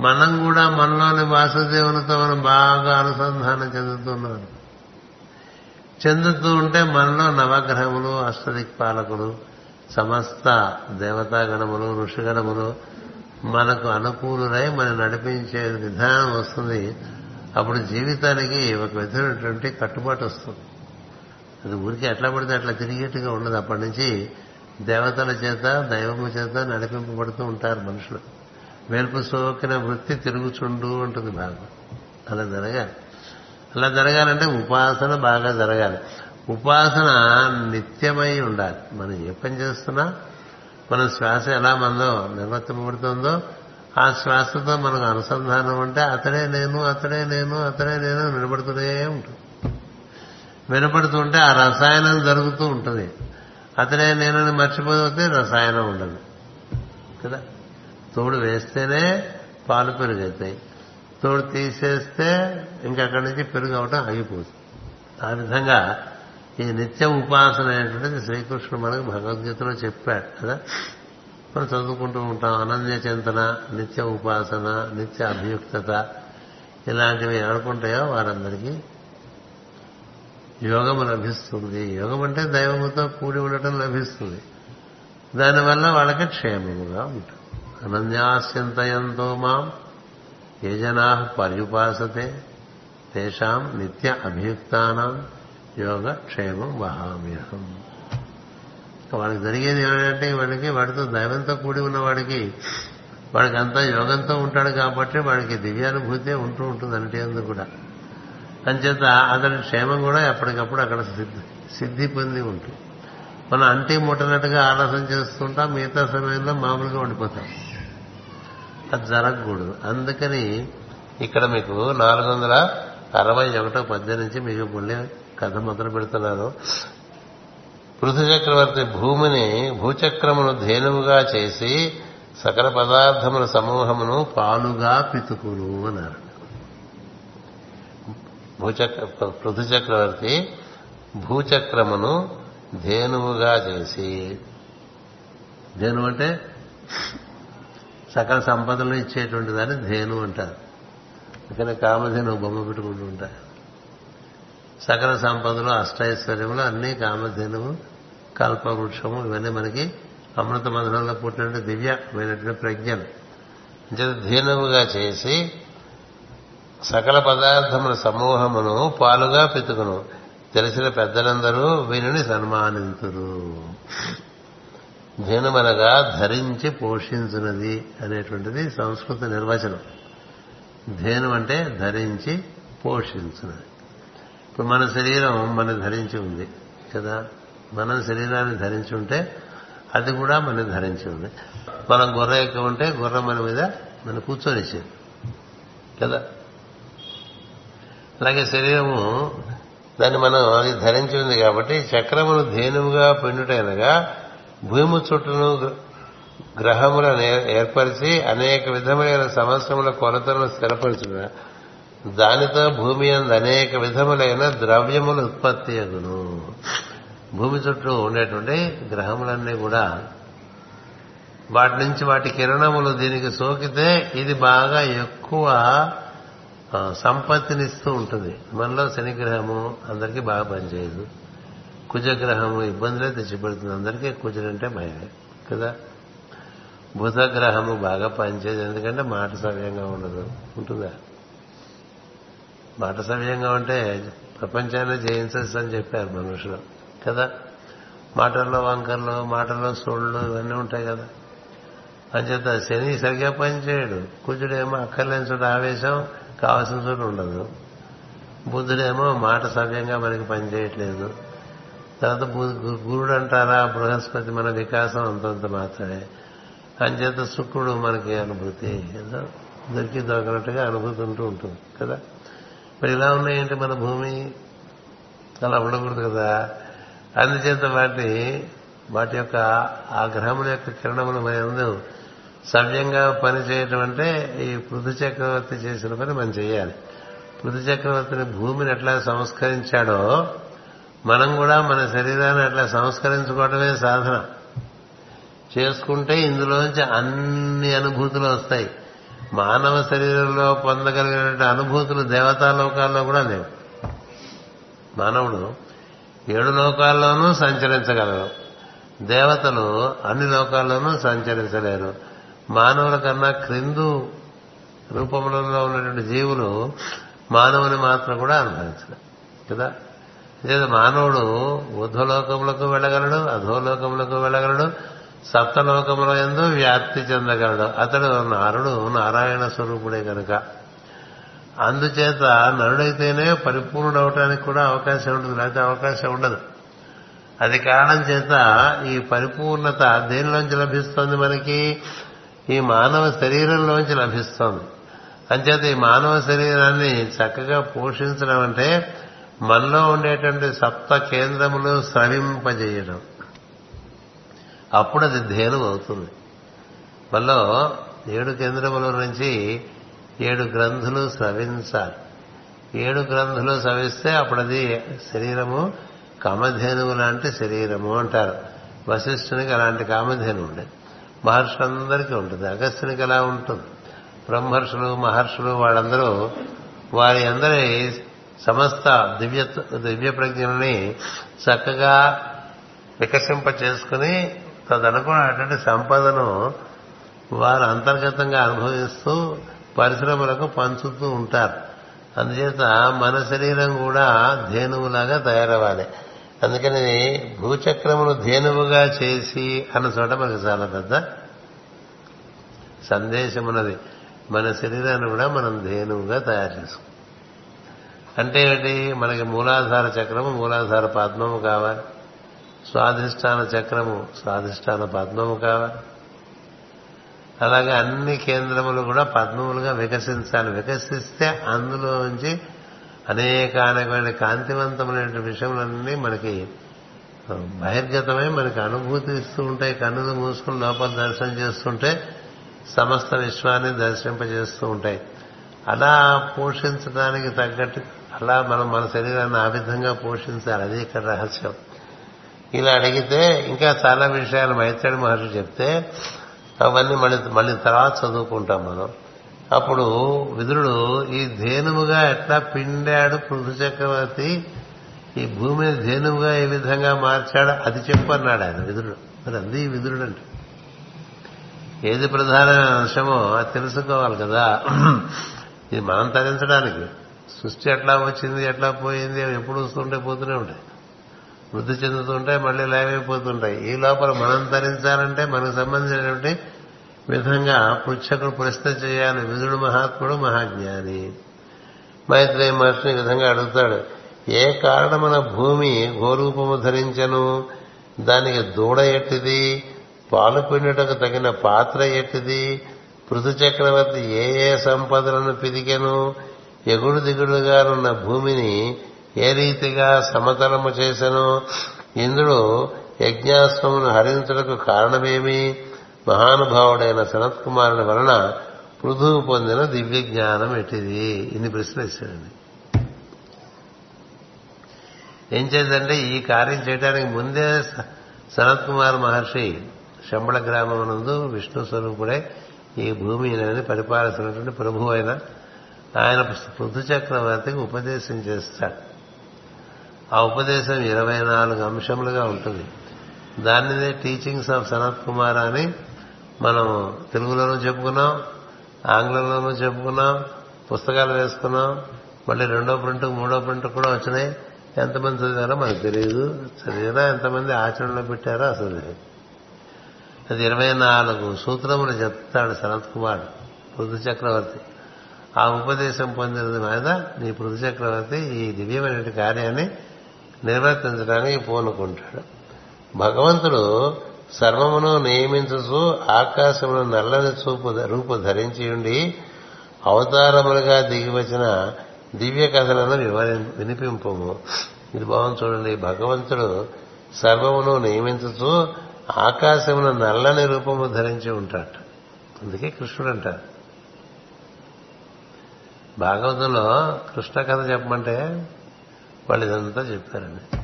మనం కూడా మనలోని వాసుదేవునితో మనం బాగా అనుసంధానం చెందుతున్నాం చెందుతూ ఉంటే మనలో నవగ్రహములు అష్టదిక్పాలకులు సమస్త దేవతాగణములు ఋషిగణములు మనకు అనుకూలులై మనం నడిపించే విధానం వస్తుంది. అప్పుడు జీవితానికి ఒక విధమైనటువంటి కట్టుబాటు వస్తుంది. అది ఊరికి ఎట్లా పడితే అట్లా తిరిగేట్టుగా ఉండదు. అప్పటి నుంచి దేవతల చేత దైవము చేత నడిపింపబడుతూ ఉంటారు మనుషులు. మేల్పు సోకిన వృత్తి తిరుగుచుండు ఉంటుంది భాగం అలా జరగాలి. అలా జరగాలంటే ఉపాసన బాగా జరగాలి. ఉపాసన నిత్యమై ఉండాలి. మనం ఏ పని చేస్తున్నా మన శ్వాస ఎలా మనలో నిర్వర్తింపబడుతుందో ఆ శ్వాసతో మనకు అనుసంధానం ఉంటే అతడే నేను అతడే నేను అతడే నేను నిలబడుతూనే ఉంటుంది. వినపడుతుంటే ఆ రసాయనం జరుగుతూ ఉంటుంది. అతడే నేనని మర్చిపోతే రసాయనం ఉండదు. కదా? తోడు వేస్తేనే పాలు పెరుగవుతాయి తోడు తీసేస్తే ఇంకక్కడి నుంచి పెరుగు అవటం ఆగిపోతుంది ఆ విధంగా ఈ నిత్య ఉపాసన అనేటువంటిది శ్రీకృష్ణుడు మనకు భగవద్గీతలో చెప్పాడు కదా? మనం చదువుకుంటూ ఉంటాం అనన్య చింతన నిత్య ఉపాసన నిత్య అభియుక్తత ఇలాంటివి ఎవరుకుంటాయో వారందరికీ యోగము లభిస్తుంది. యోగం అంటే దైవముతో కూడి ఉండటం లభిస్తుంది. దానివల్ల వాళ్ళకి క్షేమముగా ఉంటుంది. అనన్యాశ్చింతయంతో మాం ఏ జనా పర్యుపాసతే? తేషాం నిత్య అభియుక్తానం యోగ క్షేమం వహామ్యహం. వాళ్ళకి జరిగేది ఏమిటంటే వాడికి వాడితో దైవంతో కూడి ఉన్నవాడికి వాడికి అంతా యోగంతో ఉంటాడు కాబట్టి వాడికి దివ్యానుభూతే ఉంటూ ఉంటుంది అంటే అందు కూడా. అంచేత అతని క్షేమం కూడా ఎప్పటికప్పుడు అక్కడ సిద్ధి సిద్ధి పొంది ఉంటుంది. మనం అంటి ముట్టనట్టుగా ఆలస్యం చేస్తుంటాం మిగతా సమయంలో మామూలుగా ఉండిపోతాం. అది జరగకూడదు. అందుకని ఇక్కడ మీకు నాలుగు వందల అరవై ఒకటో పద్దెనిమిది నుంచి మీకు మళ్ళీ కథ మొదలు పెడుతున్నారు పృథు చక్రవర్తి భూమిని భూచక్రమును ధేనువుగా చేసి సకల పదార్థముల సమూహమును పాలుగా పితుకును అన్నారు. భూచక్ర పృథు చక్రవర్తి భూచక్రమును ధేనువుగా చేసి ధేను అంటే సకల సంపదలు ఇచ్చేటువంటి దాన్ని ధేను అంటారు. ఇక్కడ కామధేను బొమ్మ పెట్టుకుంటూ ఉంటారు. సకల సంపదలు అష్టైశ్వర్యములు అన్ని కామధేనువు కల్పవృక్షము ఇవన్నీ మనకి అమృత మధురంలో పుట్టినటువంటి దివ్యమైనటువంటి ప్రజ్ఞలు. ధేనువుగా చేసి సకల పదార్థముల సమూహమును పాలుగా పెతుకును తెలిసిన పెద్దలందరూ వీనిని సన్మానింతురు. ధేనుమనగా ధరించి పోషించున్నది అనేటువంటిది సంస్కృత నిర్వచనం. ధేను అంటే ధరించి పోషించున్నది ఇప్పుడు మన శరీరం మన ధరించి ఉంది కదా? మనం శరీరాన్ని ధరించి ఉంటే అది కూడా మన ధరించి ఉంది. మనం గుర్ర ఎక్కువ ఉంటే గుర్ర మన మీద మన కూర్చొనిచ్చేది కదా? అలాగే శరీరము దాన్ని మనం అది ధరించి ఉంది కాబట్టి చక్రమును ధేనువుగా పెండుటైనగా భూమి చుట్టూను గ్రహములను ఏర్పరిచి అనేక విధములైన సంవత్సరముల కొలతలను స్థిరపరచున. దానితో భూమి అందు అనేక విధములైన ద్రవ్యములు ఉత్పత్తి అగును. భూమి చుట్టూ ఉండేటువంటి గ్రహములన్నీ కూడా వాటి నుంచి వాటి కిరణములు దీనికి సోకితే ఇది బాగా ఎక్కువ సంపత్తినిస్తూ ఉంటుంది. మనలో శనిగ్రహము అందరికీ బాగా పనిచేయదు. కుజగ్రహము ఇబ్బందులే తెచ్చిపెడుతుంది. అందరికీ కుజుడంటే భయమే కదా? బుధగ్రహము బాగా పనిచేయదు. ఎందుకంటే మాట సవ్యంగా ఉండదు. ఉంటుందా? మాట సవ్యంగా ఉంటే ప్రపంచాన్ని జయించచ్చు అని చెప్పారు మనుషులు కదా? మాటల్లో వంకర్లు మాటల్లో సోళ్ళు ఇవన్నీ ఉంటాయి కదా? అంచేత శని సరిగ్గా పనిచేయడు. కుజుడేమో అక్కర్లేని చోట ఆవేశం కావాల్సిన చోట ఉండదు. బుద్ధుడేమో మాట సవ్యంగా మనకి పనిచేయట్లేదు. తర్వాత గురుడు అంటారా బృహస్పతి మన వికాసం అంతంత మాత్రమే. అంచేత శుక్రుడు మనకి అనుభూతి. దొరికి దొరకనట్టుగా అనుభూతి ఉంటూ ఉంటుంది కదా? మరి ఇలా ఉన్నాయంటే మన భూమి? అలా ఉండకూడదు కదా? అందుచేత వాటి వాటి యొక్క ఆ గ్రహముల యొక్క కిరణములు మన ముందు సవ్యంగా పనిచేయటం అంటే ఈ పృథు చక్రవర్తి చేసిన పని మనం చేయాలి. పృథు చక్రవర్తిని భూమిని ఎట్లా సంస్కరించాడో మనం కూడా మన శరీరాన్ని అట్లా సంస్కరించుకోవటమే సాధన. చేసుకుంటే ఇందులోంచి అన్ని అనుభూతులు వస్తాయి. మానవ శరీరంలో పొందగలిగిన అనుభూతులు దేవతా లోకాల్లో కూడా లేవు. మానవుడు ఏడు లోకాల్లోనూ సంచరించగలరు దేవతలు అన్ని లోకాల్లోనూ సంచరించలేరు. మానవుల కన్నా క్రిందు రూపములలో ఉన్నటువంటి జీవులు మానవుని మాత్రం కూడా అనుభవించలేదు కదా? లేదు మానవుడు ఊర్ధ్వలోకములకు వెళ్ళగలడు అధోలోకములకు వెళ్ళగలడు సప్తలోకముల ఎందు వ్యాప్తి చెందగలడు. అతడు నారుడు నారాయణ స్వరూపుడే కనుక అందుచేత నరుడైతేనే పరిపూర్ణుడవటానికి కూడా అవకాశం ఉంటుంది. లేకపోతే అవకాశం ఉండదు. అది కారణం చేత ఈ పరిపూర్ణత దేనిలోంచి లభిస్తుంది మనకి? ఈ మానవ శరీరంలోంచి లభిస్తుంది. అంచేత ఈ మానవ శరీరాన్ని చక్కగా పోషించడం అంటే మనలో ఉండేటువంటి సప్త కేంద్రములు స్రవింపజేయడం. అప్పుడు అది ధేను అవుతుంది. మనలో ఏడు కేంద్రముల నుంచి ఏడు గ్రంథులు స్రవించాలి. ఏడు గ్రంథులు స్రవిస్తే అప్పుడు అది శరీరము కామధేనువు లాంటి శరీరము అంటారు. వశిష్ఠునికి అలాంటి కామధేను ఉండే. మహర్షులందరికీ ఉంటుంది. అగస్త్యునికి ఎలా ఉంటుంది. బ్రహ్మర్షులు మహర్షులు వాళ్ళందరూ వారి అందరి సమస్త దివ్య దివ్య ప్రజ్ఞల్ని చక్కగా వికసింప చేసుకుని తదనుకున్నటువంటి సంపదను వారు అంతర్గతంగా అనుభవిస్తూ పరిశ్రమలకు పంచుతూ ఉంటారు. అందుచేత మన శరీరం కూడా ధేనువులాగా తయారవ్వాలి. అందుకని భూచక్రమును ధేనువుగా చేసి అన్న చోట మనకు చాలా పెద్ద సందేశం ఉన్నది మన శరీరాన్ని కూడా మనం ధేనువుగా తయారు చేసుకోవాలి అంటే ఏంటి? మనకి మూలాధార చక్రము మూలాధార పద్మము కావాలి. స్వాధిష్టాన చక్రము స్వాధిష్టాన పద్మము కావాలి. అలాగే అన్ని కేంద్రములు కూడా పద్మములుగా వికసించాలి. వికసిస్తే అందులో నుంచి అనేకానేకమైన కాంతివంతమైన విషయములన్నీ మనకి బహిర్గతమై మనకి అనుభూతి ఇస్తూ ఉంటాయి. కన్నులు మూసుకుని లోపల దర్శనం చేస్తుంటే సమస్త విశ్వాన్ని దర్శింపజేస్తూ ఉంటాయి. అలా పోషించడానికి తగ్గట్టు అలా మనం మన శరీరాన్ని ఆ విధంగా పోషించాలి. అది ఇక్కడ రహస్యం. ఇలా అడిగితే ఇంకా చాలా విషయాలు మైత్రేడి మహర్షి చెప్తే అవన్నీ మళ్ళీ మళ్ళీ తర్వాత చదువుకుంటాం మనం. అప్పుడు విదురుడు ఈ ధేనువుగా ఎట్లా పిండాడు పృథు చక్రవర్తి? ఈ భూమిని ధేనువుగా ఏ విధంగా మార్చాడు? అది చెప్పు అన్నాడు ఆయన విదురుడు. మరి అది విదురుడు అంటే. ఏది ప్రధానమైన అంశమో అది తెలుసుకోవాలి కదా. ఇది మనం తరించడానికి. సృష్టి ఎట్లా వచ్చింది ఎట్లా పోయింది అవి ఎప్పుడు వస్తుంటే పోతూనే ఉంటాయి. వృద్ధి చెందుతుంటాయి మళ్ళీ లయమైపోతుంటాయి ఈ లోపల మనం తరించాలంటే మనకు సంబంధించినటువంటి విధంగా పృచ్ఛకుడు ప్రశ్న చేయాలి. విధుడు మహాత్ముడు మహాజ్ఞాని. మైత్రేయ మహర్షిని ఈ విధంగా అడుగుతాడు ఏ కారణమున భూమి గోరూపము ధరించను? దానికి దూడ ఎట్టిది? పాలు పిండుటకు తగిన పాత్ర ఎట్టిది? పృథు చక్రవర్తి ఏ ఏ సంపదలను పిదికెను ఎగుడు దిగుడుగా ఉన్న భూమిని ఏ రీతిగా సమతలము చేశను ఇంద్రుడు యజ్ఞాశ్వమును హరించుటకు కారణమేమి? మహానుభావుడైన సనత్ కుమారుని వలన పృథువు పొందిన దివ్య జ్ఞానం ఎట్టిది ఇన్ని ప్రశ్నలు ఇచ్చాడండి ఏం చేద్దంటే ఈ కార్యం చేయడానికి ముందే సనత్ కుమార్ మహర్షి శంబళ గ్రామం నందు విష్ణు స్వరూపుడే ఈ భూమిని పరిపాలిస్తున్నటువంటి ప్రభు అయిన ఆయన పృథు చక్రవర్తికి ఉపదేశం చేస్తాడు. ఆ ఉపదేశం ఇరవై నాలుగు అంశములుగా ఉంటుంది. దానినే టీచింగ్స్ ఆఫ్ సనత్ కుమార్ అని మనం తెలుగులోనూ చెప్పుకున్నాం ఆంగ్లంలోనూ చెప్పుకున్నాం పుస్తకాలు వేసుకున్నాం మళ్ళీ రెండో ప్రింట్ మూడో ప్రింట్ కూడా వచ్చినాయి. ఎంతమంది చదివారో మనకు తెలియదు చదివినా ఎంతమంది ఆచరణలో పెట్టారో అసలు తెలియదు అది ఇరవై నాలుగు సూత్రములు చెప్తాడు సనత్ కుమార్ పృథు చక్రవర్తి. ఆ ఉపదేశం పొందినది మీద నీ పృథు చక్రవర్తి ఈ దివ్యమైన కార్యాన్ని నిర్వర్తించడానికి పూనుకుంటాడు. భగవంతుడు సర్వమును నియమించసు ఆకాశమును నల్లని చూపు రూపు ధరించి ఉండి అవతారములుగా దిగివచ్చిన దివ్య కథలను వివరి వినిపింపము. ఇది బాగుంది చూడండి. భగవంతుడు సర్వమును నియమించుతూ ఆకాశమును నల్లని రూపము ధరించి ఉంటాడు. అందుకే కృష్ణుడు అంటారు భాగవతంలో కృష్ణ కథ చెప్పమంటే వాళ్ళు ఇదంతా చెప్పారండి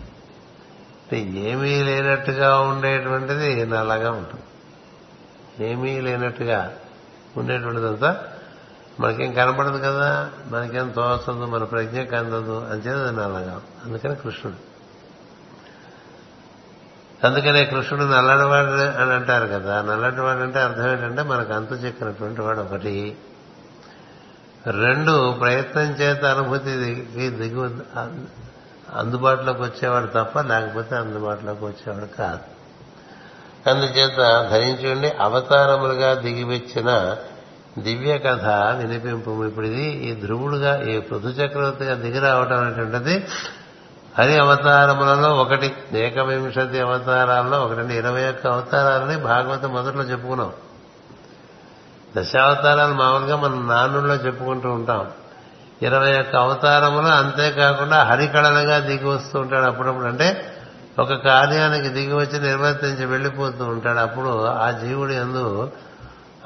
ఏమీ లేనట్టుగా ఉండేటువంటిది నల్లగా ఉంటుంది. ఏమీ లేనట్టుగా ఉండేటువంటిదంతా మనకేం కనపడదు కదా మనకేం తోచదు మన ప్రజ్ఞ అందదు అంచేది అది నల్లగా అందుకని కృష్ణుడు. అందుకనే కృష్ణుడు నల్లటివాడు అని అంటారు కదా నల్లటివాడు అంటే అర్థం ఏంటంటే మనకు అంతు చెక్కినటువంటి వాడు ఒకటి. రెండు ప్రయత్నం చేత అనుభూతికి దిగు అందుబాటులోకి వచ్చేవాడు తప్ప లేకపోతే అందుబాటులోకి వచ్చేవాడు కాదు. అందుచేత ధరించి ఉండి అవతారములుగా దిగివచ్చిన దివ్య కథ వినిపింపు ఇప్పుడు ఇది ఈ ధ్రువుడుగా ఈ పృథు చక్రవర్తిగా దిగి రావటం అనేటువంటిది హరి అవతారములలో ఒకటి. ఏకవింశతి అవతారాల్లో ఒకటి. ఇరవై ఒక్క అవతారాలని భాగవతం మొదట్లో చెప్పుకున్నాం. దశావతారాలు మామూలుగా మనం నానుల్లో చెప్పుకుంటూ ఉంటాం. ఇరవై ఒక్క అవతారములు అంతేకాకుండా హరికళలుగా దిగి వస్తూ ఉంటాడు అప్పుడప్పుడు. అంటే ఒక కార్యానికి దిగి వచ్చి నిర్వర్తించి వెళ్ళిపోతూ ఉంటాడు. అప్పుడు ఆ జీవుడు ఎందు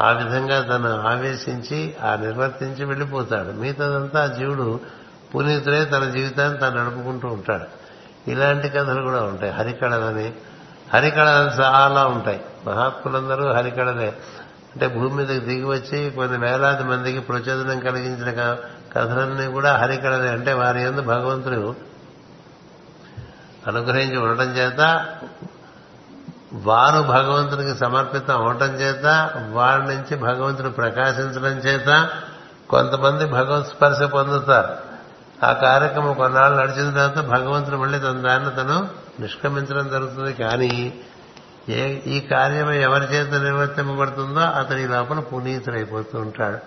ఆ విధంగా తను ఆవేశించి ఆ నిర్వర్తించి వెళ్ళిపోతాడు. మిగతాదంతా ఆ జీవుడు పునీతుడే తన జీవితాన్ని తను నడుపుకుంటూ ఉంటాడు. ఇలాంటి కథలు కూడా ఉంటాయి. హరికళలని హరికళలు చాలా ఉంటాయి. మహాత్ములందరూ హరికళలే. అంటే భూమి మీదకి దిగి వచ్చి కొన్ని వేలాది మందికి ప్రచోదనం కలిగించిన కథలన్నీ కూడా హరికళలే అంటే వారి ఎందు భగవంతుడు అనుగ్రహించి ఉండటం చేత వారు భగవంతునికి సమర్పితం అవటం చేత వారి నుంచి భగవంతుడు ప్రకాశించడం చేత కొంతమంది భగవత్ స్పర్శ పొందుతారు. ఆ కార్యక్రమం కొన్నాళ్ళు నడిచిన తర్వాత భగవంతుడు మళ్ళీ తన దాన్ని తను నిష్క్రమించడం జరుగుతుంది. కానీ ఏ ఈ కార్యం ఎవరి చేత నిర్వర్తింపబడుతుందో అతని లోపల పునీతుడైపోతూ ఉంటాడు.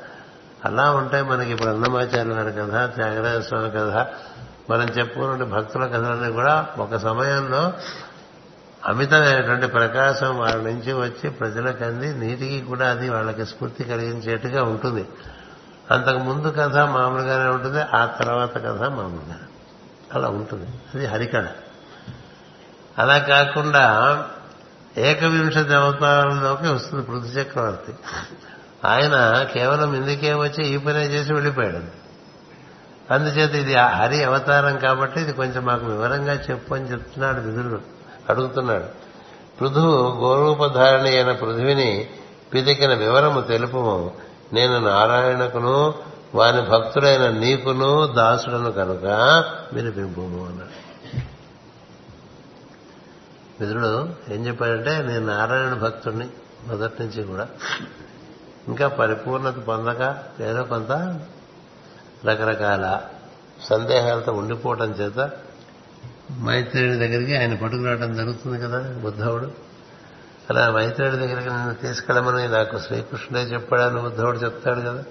అలా ఉంటాయి మనకి ఇప్పుడు అన్నమాచార్యుల వారి కథ త్యాగరాజ స్వామి కథ మనం చెప్పుకున్న భక్తుల కథలన్నీ కూడా ఒక సమయంలో అమితమైనటువంటి ప్రకాశం వాళ్ళ నుంచి వచ్చి ప్రజలకు అంది నీటికి కూడా అది వాళ్ళకి స్ఫూర్తి కలిగించేట్టుగా ఉంటుంది. అంతకు ముందు కథ మామూలుగానే ఉంటుంది ఆ తర్వాత కథ మామూలుగా అలా ఉంటుంది. అది హరికళ అలా కాకుండా ఏకవింశతి అవతారంలోకి వస్తుంది పృథు చక్రవర్తి. ఆయన కేవలం ఇందుకే వచ్చి ఈ పనే చేసి వెళ్ళిపోయాడు. అందుచేత ఇది హరి అవతారం కాబట్టి ఇది కొంచెం మాకు వివరంగా చెప్పు అని చెప్తున్నాడు విధుడు అడుగుతున్నాడు. పృథువు గోరూపధారణి అయిన పృథువిని పిదికిన వివరము తెలుపుము నేను నారాయణకును వాని భక్తుడైన నీకును దాసుడను కనుక వినిపింపు అన్నాడు. మిత్రుడు ఏం చెప్పాడంటే నేను నారాయణ భక్తుడిని మొదటి నుంచి కూడా. ఇంకా పరిపూర్ణత పొందక ఏదో కొంత రకరకాల సందేహాలతో ఉండిపోవటం చేత మైత్రేయుడి దగ్గరికి ఆయన పట్టుకురావడం జరుగుతుంది కదా బుద్ధవుడు. అలా మైత్రేయుడి దగ్గరికి నేను తీసుకెళ్ళమని నాకు శ్రీకృష్ణుడే చెప్పాడని బుద్ధవుడు చెప్తాడు కదా.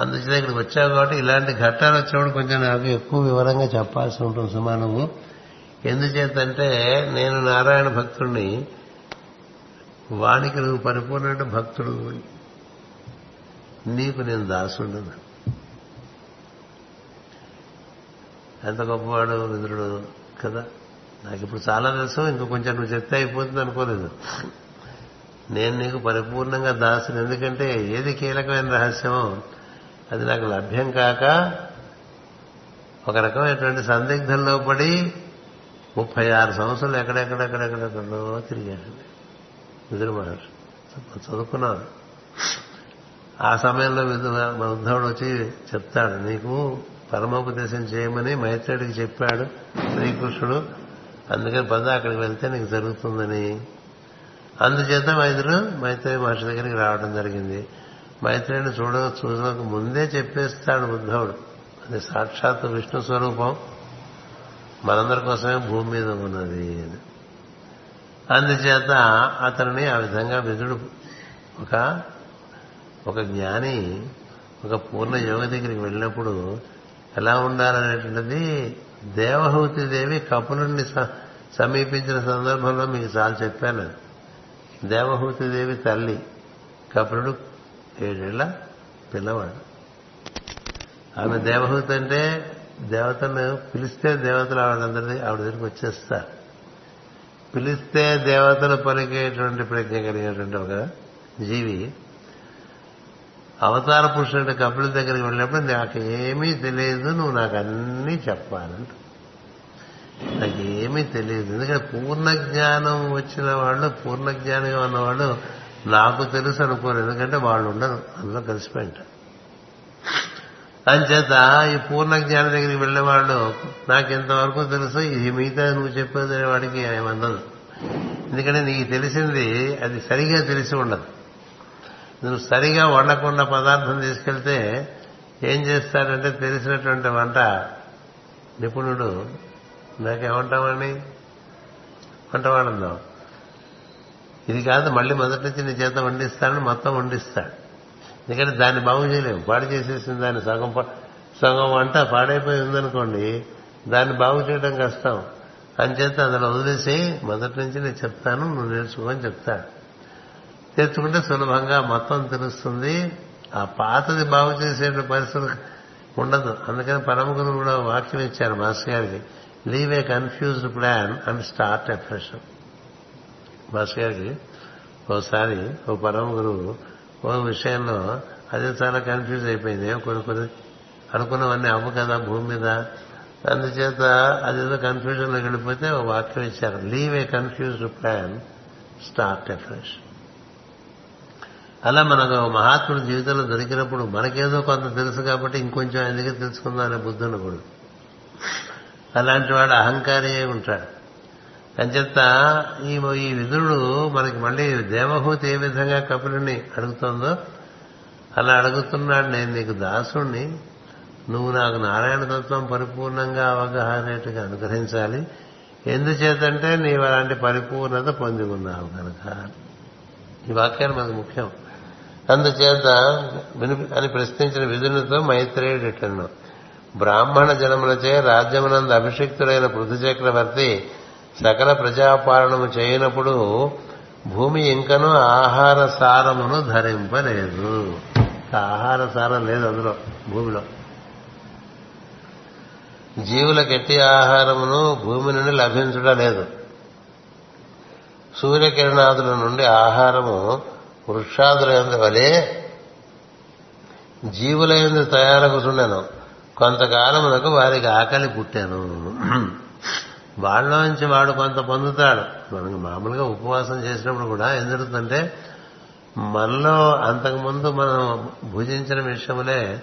అందుచేత ఇక్కడికి వచ్చావు కాబట్టి ఇలాంటి ఘట్టాలు వచ్చేవాడు కొంచెం నాకు ఎక్కువ వివరంగా చెప్పాల్సి ఉంటుంది సుమా నువ్వు. ఎందుచేతంటే నేను నారాయణ భక్తుడిని వానికి నువ్వు పరిపూర్ణ భక్తుడు నీకు నేను దాసుండను. ఎంత గొప్పవాడు ఇంద్రుడు కదా? నాకు ఇప్పుడు చాలా తెలుసు ఇంకో కొంచెం నువ్వు చెప్తే అయిపోతుంది అనుకోలేదు. నేను నీకు పరిపూర్ణంగా దాసుని ఎందుకంటే ఏది కీలకమైన రహస్యమో అది నాకు లభ్యం కాక ఒక రకమైనటువంటి సందిగ్ధంలో పడి ముప్పై ఆరు సంవత్సరాలు ఎక్కడెక్కడెక్కడెక్కడెక్కడో తిరిగాడు. విదురు మహర్షి చదువుకున్నాను ఆ సమయంలో మా ఉద్ధవుడు వచ్చి చెప్తాడు నీకు పరమోపదేశం చేయమని మైత్రేయుడికి చెప్పాడు శ్రీకృష్ణుడు. అందుకని పద అక్కడికి వెళ్తే నీకు జరుగుతుందని. అందుచేత మైత్రుడు మైత్రేయ మహర్షి దగ్గరికి రావడం జరిగింది. మైత్రేయుని చూడ చూడక ముందే చెప్పేస్తాడు ఉద్ధవుడు అది సాక్షాత్ విష్ణు స్వరూపం. మనందరి కోసమే భూమి మీద ఉన్నది అందుచేత అతనిని ఆ విధంగా విధుడు ఒక ఒక జ్ఞాని ఒక పూర్ణ యోగ దగ్గరికి వెళ్ళినప్పుడు ఎలా ఉండాలనేటువంటిది దేవహూతి దేవి కపులుని సమీపించిన సందర్భంలో మీకు చాలా చెప్పాను. దేవహూతి దేవి తల్లి కపులుడు ఏడేళ్ళ పిల్లవాడు. ఆమె దేవహూతి అంటే దేవతలు పిలిస్తే దేవతలు ఆవిడందరినీ ఆవిడ దగ్గరికి వచ్చేస్తారు. పిలిస్తే దేవతలు పలికేటువంటి ప్రజ్ఞ కలిగేటువంటి ఒక జీవి అవతార పురుషుడు కపిల దగ్గరికి వెళ్ళినప్పుడు నాకు తెలియదు నువ్వు నాకు అన్నీ చెప్పాలంట నాకు తెలియదు. ఎందుకంటే పూర్ణ జ్ఞానం వచ్చిన వాళ్ళు పూర్ణ జ్ఞానిగా ఉన్నవాళ్ళు నాకు తెలుసు అనుకోరు. ఎందుకంటే వాళ్ళు ఉండరు. అందులో కలిసిపోయింటారు అంచేత ఈ పూర్ణ జ్ఞానం దగ్గరికి వెళ్ళేవాళ్ళు నాకు ఇంతవరకు తెలుసు? ఇది మిగతా నువ్వు చెప్పేది వాడికి ఏమన్నదు ఎందుకంటే నీకు తెలిసింది అది సరిగా తెలిసి ఉండదు. నువ్వు సరిగా వండకుండా పదార్థం తీసుకెళ్తే ఏం చేస్తాడంటే తెలిసినటువంటి వంట నిపుణుడు నాకేమంటామని వంట వాడందాం ఇది కాదు మళ్ళీ మొదటి నుంచి నీ చేత వండిస్తాడని మొత్తం వండిస్తాడు. ఎందుకంటే దాన్ని బాగు చేయలేము. పాడు చేసేసిన దాన్ని సగం సగం వంట పాడైపోయి ఉందనుకోండి దాన్ని బాగు చేయడం కష్టం. అంచేత అందులో వదిలేసి మొదటి నుంచి నేను చెప్తాను నువ్వు నేర్చుకోని చెప్తా. తెచ్చుకుంటే సులభంగా మొత్తం తెలుస్తుంది. ఆ పాతది బాగు చేసే పరిస్థితి ఉండదు. అందుకని పరమ గురువు కూడా వాక్యం ఇచ్చారు మాస్టర్ గారికి. Leave a confused plan and start afresh master గారికి ఓసారి ఓ పరమ గురువు ఓ విషయంలో అదే చాలా కన్ఫ్యూజ్ అయిపోయింది. కొన్ని కొన్ని అనుకున్నవన్నీ అవ్వు కదా భూమి మీద. అందుచేత అదేదో కన్ఫ్యూజన్లోకి వెళ్ళిపోతే ఓ వాక్యం ఇచ్చారు. Leave a confused plan start afresh fresh అలా మనకు మహాత్ముడు జీవితంలో దొరికినప్పుడు మనకేదో కొంత తెలుసు కాబట్టి ఇంకొంచెం ఆయన దగ్గర తెలుసుకుందాం అనే బుద్ధి ఉండకూడదు అలాంటి వాడు అహంకారి ఉంటాడు. అంచేత ఈ ఈ విధుడు మనకి మళ్ళీ దేవహూతి ఏ విధంగా కపిలుని అడుగుతుందో అలా అడుగుతున్నాడు నేను నీకు దాసుణ్ణి. నువ్వు నాకు నారాయణ తత్వం పరిపూర్ణంగా అవగాహనేట్టుగా అనుగ్రహించాలి. ఎందుచేతంటే నీవు అలాంటి పరిపూర్ణత పొంది ఉన్నావు కనుక. ఈ వాక్యాలు మనకు ముఖ్యం. అందుచేత అని ప్రశ్నించిన విధునితో మైత్రేయుడు ఇట్లను బ్రాహ్మణ జనములచే రాజ్యమునందు అభిషిక్తుడైన పృథు చక్రవర్తి సకల ప్రజాపాలనము చేయనప్పుడు భూమి ఇంకనూ ఆహార సారమును ధరింపలేదు. ఆహార సారం లేదు అందులో భూమిలో. జీవుల గట్టి ఆహారమును భూమి నుండి లభించడం లేదు. సూర్యకిరణాదుల నుండి ఆహారము వృక్షాదుల వలె జీవుల ఎందు తయారగుతుండెను కొంతకాలమునకు వారికి ఆకలి పుట్టాను. వాళ్ళలోంచి వాడు కొంత పొందుతాడు. మనకు మామూలుగా ఉపవాసం చేసినప్పుడు కూడా ఏం జరుగుతుందంటే మనలో అంతకుముందు మనం భుజించిన విషయములే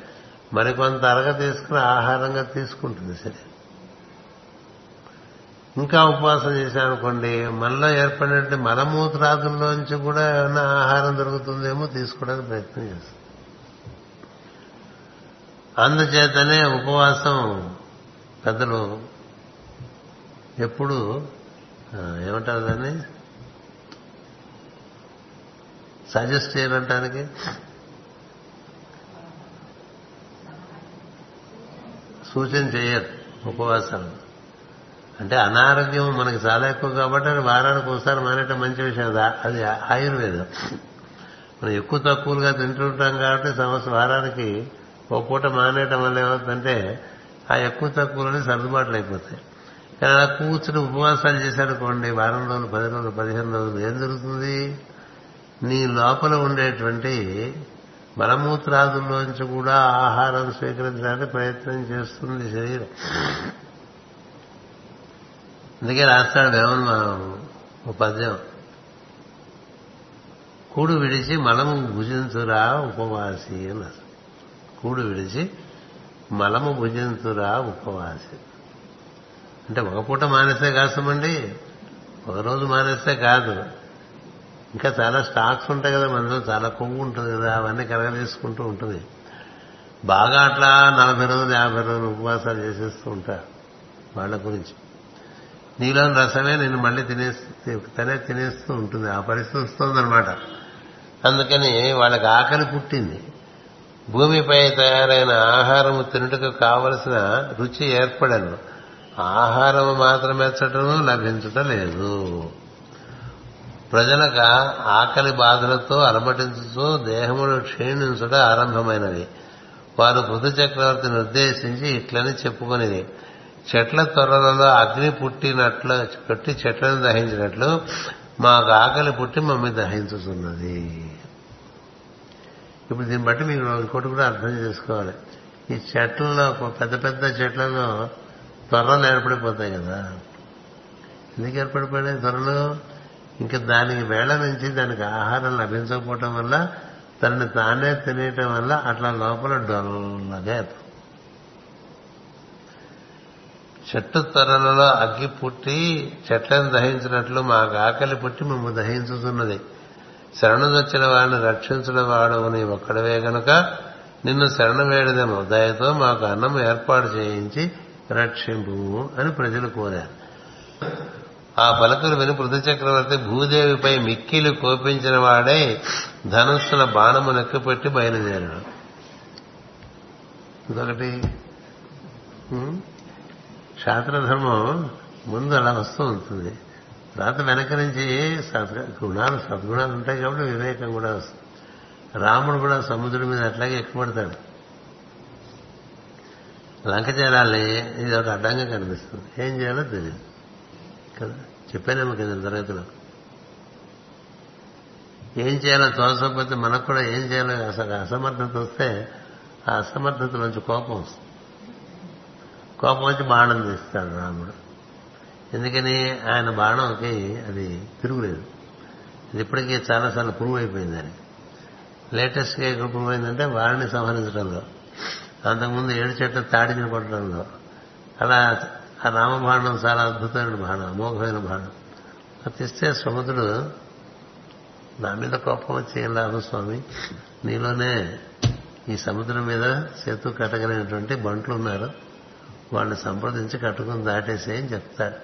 మరికొంత అరగ తీసుకుని ఆహారంగా తీసుకుంటుంది సరే ఇంకా ఉపవాసం చేశామనుకోండి మనలో ఏర్పడినటువంటి మలమూత్రాదుల్లోంచి కూడా ఏమైనా ఆహారం దొరుకుతుందేమో తీసుకోవడానికి ప్రయత్నం చేస్తాం. అందుచేతనే ఉపవాసం పెద్దలు ఎప్పుడు ఏమంటారు దాన్ని? సజెస్ట్ చేయాలంటానికి సూచన చేయరు ఉపవాసాలు. అంటే అనారోగ్యం మనకి చాలా ఎక్కువ కాబట్టి అది వారానికి ఒకసారి మానేయటం మంచి విషయం. అది ఆయుర్వేదం. మనం ఎక్కువ తక్కువలుగా తింటుంటాం కాబట్టి సంవత్సరం వారానికి ఒక పూట మానేయటం వల్ల ఏమవుతుందంటే ఆ ఎక్కువ తక్కువలోనే సర్దుబాట్లు అయిపోతాయి. కానీ అలా కూర్చుని ఉపవాసాలు చేశారనుకోండి వారం రోజులు పది రోజులు పదిహేను రోజులు ఏం జరుగుతుంది? నీ లోపల ఉండేటువంటి మలమూత్రాదుల్లోంచి కూడా ఆహారం స్వీకరించడానికి ప్రయత్నం చేస్తుంది శరీరం. అందుకే రాస్తాడు వేమన్ మనం పద్యం కూడు విడిచి మలము భుజించురా ఉపవాసి అన్నారు. కూడు విడిచి మలము భుజించురా ఉపవాసి. అంటే ఒక పూట మానేస్తే కాసమండి ఒక రోజు మానేస్తే కాదు. ఇంకా చాలా స్టాక్స్ ఉంటాయి కదా మనలో చాలా కొవ్వు ఉంటుంది కదా అవన్నీ కలగజేసుకుంటూ ఉంటుంది. బాగా అట్లా నలభై రోజులు యాభై రోజులు ఉపవాసాలు చేసేస్తూ ఉంటారు వాళ్ళ గురించి. నీలోని రసమే నేను మళ్ళీ తినేస్తూ తనే తినేస్తూ ఉంటుంది. ఆ పరిస్థితి వస్తుందనమాట అందుకని వాళ్ళకి ఆకలి పుట్టింది. భూమిపై తయారైన ఆహారము తినుటకు కావలసిన రుచి ఏర్పడను. ఆహారము మాత్రం ఎచ్చటను లభించటం లేదు ప్రజలకు ఆకలి బాధలతో అలమటించుతూ దేహమును క్షీణించుట ఆరంభమైనవి వారు పృథు చక్రవర్తిని ఉద్దేశించి ఇట్లని చెప్పుకునేది చెట్ల త్వరలలో అగ్ని పుట్టినట్లు పెట్టి చెట్లను దహించినట్లు మాకు ఆకలి పుట్టి మమ్మీ దహించుతున్నది. ఇప్పుడు దీన్ని బట్టి మీరు ఇంకోటి కూడా అర్థం చేసుకోవాలి. ఈ చెట్లలో పెద్ద పెద్ద చెట్లలో త్వరలు ఏర్పడిపోతాయి కదా. ఎందుకు ఏర్పడిపోయినాయి త్వరలు ఇంకా దానికి వేళ నుంచి దానికి ఆహారం లభించకపోవటం వల్ల తనని తానే తినేయటం వల్ల అట్లా లోపల డొల్లగా చెట్టు త్వరలలో అగ్గి పుట్టి చెట్లను దహించినట్లు మాకు ఆకలి పుట్టి మేము దహించుతున్నది. శరణు వచ్చిన వాడిని రక్షించడం వాడు నీ ఒక్కడవే గనుక నిన్ను శరణ వేయడదేమో దయతో మాకు అన్నం ఏర్పాటు చేయించి రక్షింపు అని ప్రజలు కోరారు. ఆ పలకలు విని పృథు చక్రవర్తి భూదేవిపై మిక్కిలు కోపించిన వాడై ధనుస్సున బాణము నెక్కుపెట్టి బయలుదేరాడు. ఇంకొకటి శాస్త్రధర్మం ముందు అలా వస్తూ ఉంటుంది. తర్వాత వెనక నుంచి గుణాలు సద్గుణాలు ఉంటాయి కాబట్టి వివేకం కూడా వస్తుంది. రాముడు కూడా సముద్రం మీద అట్లాగే ఎక్కుపడతాడు లంక చేరాలి ఇది ఒక అడ్డంగా కనిపిస్తుంది. ఏం చేయాలో తెలియదు కదా? చెప్పానేమో కింద తరగతిలో. ఏం చేయాలో తోచకపోతే మనకు కూడా ఏం చేయాలో అసలు అసమర్థత వస్తే ఆ అసమర్థత నుంచి కోపం వస్తుంది. కోపం వచ్చి బాణం తీస్తాడు రాముడు. ఎందుకని? ఆయన బాణంకి అది తిరుగులేదు. ఇది ఇప్పటికీ చాలాసార్లు ప్రూవ్ అయిపోయింది అని లేటెస్ట్గా ఎక్కడ ప్రూవ్ అయిందంటే వారిని సంహరించడంలో. అంతకుముందు ఏడు చెట్ల తాడిని కొట్టడంలో అలా ఆ రామబాణం చాలా అద్భుతమైన బాణం అమోఘమైన బాణం అది తెస్తే సముద్రుడు నా మీద కోపం వచ్చి ఏం లాభం స్వామి? నీలోనే ఈ సముద్రం మీద సేతు కట్టగలిగినటువంటి బంట్లు ఉన్నారు. వాళ్ళని సంప్రదించి కట్టుకుని దాటేసే అని చెప్తాడు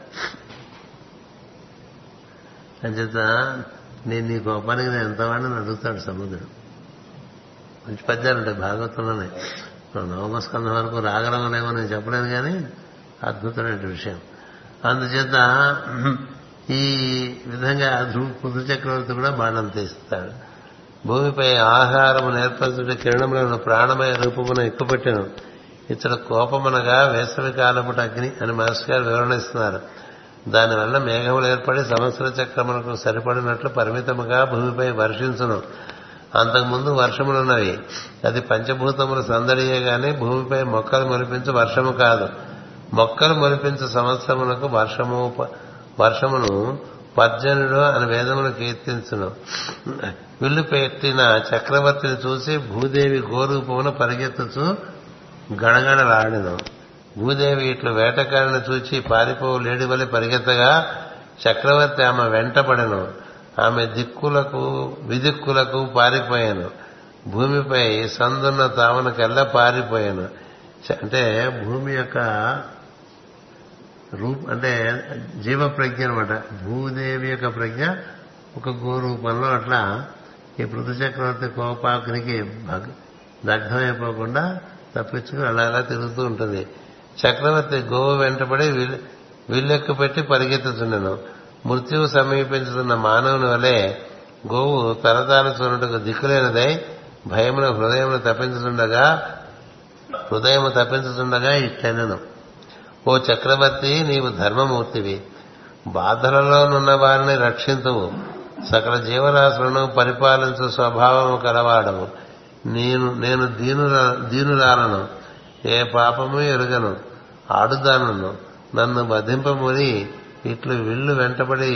అని చెప్తా నేను నీ కోపానికి నేను ఎంతవాడిని అడుగుతాడు సముద్రుడు. మంచి పద్యాలు ఉంటాయి భాగవతంలోనే. నవమస్కంధం వరకు రాగలమనేమో నేను చెప్పలేను కానీ అద్భుతమైన విషయం. అందుచేత ఈ విధంగా పృథు చక్రవర్తి కూడా బాణం తీస్తాడు. భూమిపై ఆహారము నేర్పరచుట కిరణములను ప్రాణమయ రూపమున ఎక్కుపెట్టాను. ఇతడు కోపమనగా వేసవి కాలపుట అగ్ని అని మాస్టర్ గారు వివరణిస్తున్నారు దానివల్ల మేఘములు ఏర్పడి సంవత్సర చక్రములకు సరిపడినట్లు పరిమితముగా భూమిపై వర్షించును. అంతకుముందు వర్షములున్నవి అది పంచభూతములు సందడియే గాని భూమిపై మొక్కలు మొలిపించు వర్షము కాదు. మొక్కలు మొలిపించు సంవత్సరములకు వర్షము వర్షమును పర్జనుడు అని వేదమును కీర్తించును. విల్లు పెట్టిన చక్రవర్తిని చూసి భూదేవి గోరూపమును పరిగెత్తుచు గడగడలాడిను. భూదేవి ఇట్లు వేటకారిని చూచి పారిపోవు లేడి వలె పరిగెత్తగా చక్రవర్తి ఆమె వెంటపడెను. ఆమె దిక్కులకు విదిక్కులకు పారిపోయాను. భూమిపై సందున్న తావనకల్లా పారిపోయాను. అంటే భూమి యొక్క రూప్ అంటే జీవ ప్రజ్ఞ అనమాట భూదేవి యొక్క ప్రజ్ఞ ఒక గోరూపంలో అట్లా ఈ పృథు చక్రవర్తి కోపాగ్నికి దగ్ధమైపోకుండా తప్పించుకుని అలా అలా తిరుగుతూ ఉంటుంది. చక్రవర్తి గోవు వెంటబడి విల్లెక్కు పెట్టి పరిగెత్తుతున్నాను మృత్యువు సమీపించుతున్న మానవుని వలె గోవు తరతాను చూడటకు దిక్కులేనిదై భయమున హృదయమును తప్పించుతుండగా హృదయము తప్పించుతుండగా ఇట్లనను ఓ చక్రవర్తి నీవు ధర్మమూర్తివి. బాధలలోనున్న వారిని రక్షింతువు. సకల జీవరాశులను పరిపాలించు స్వభావము కలవాడవు. నేను నేను దీనుల దీనురాలను. ఏ పాపము ఎరుగను. ఆడుదానను. నన్ను వధింపముని ఇట్లు విల్లు వెంటబడి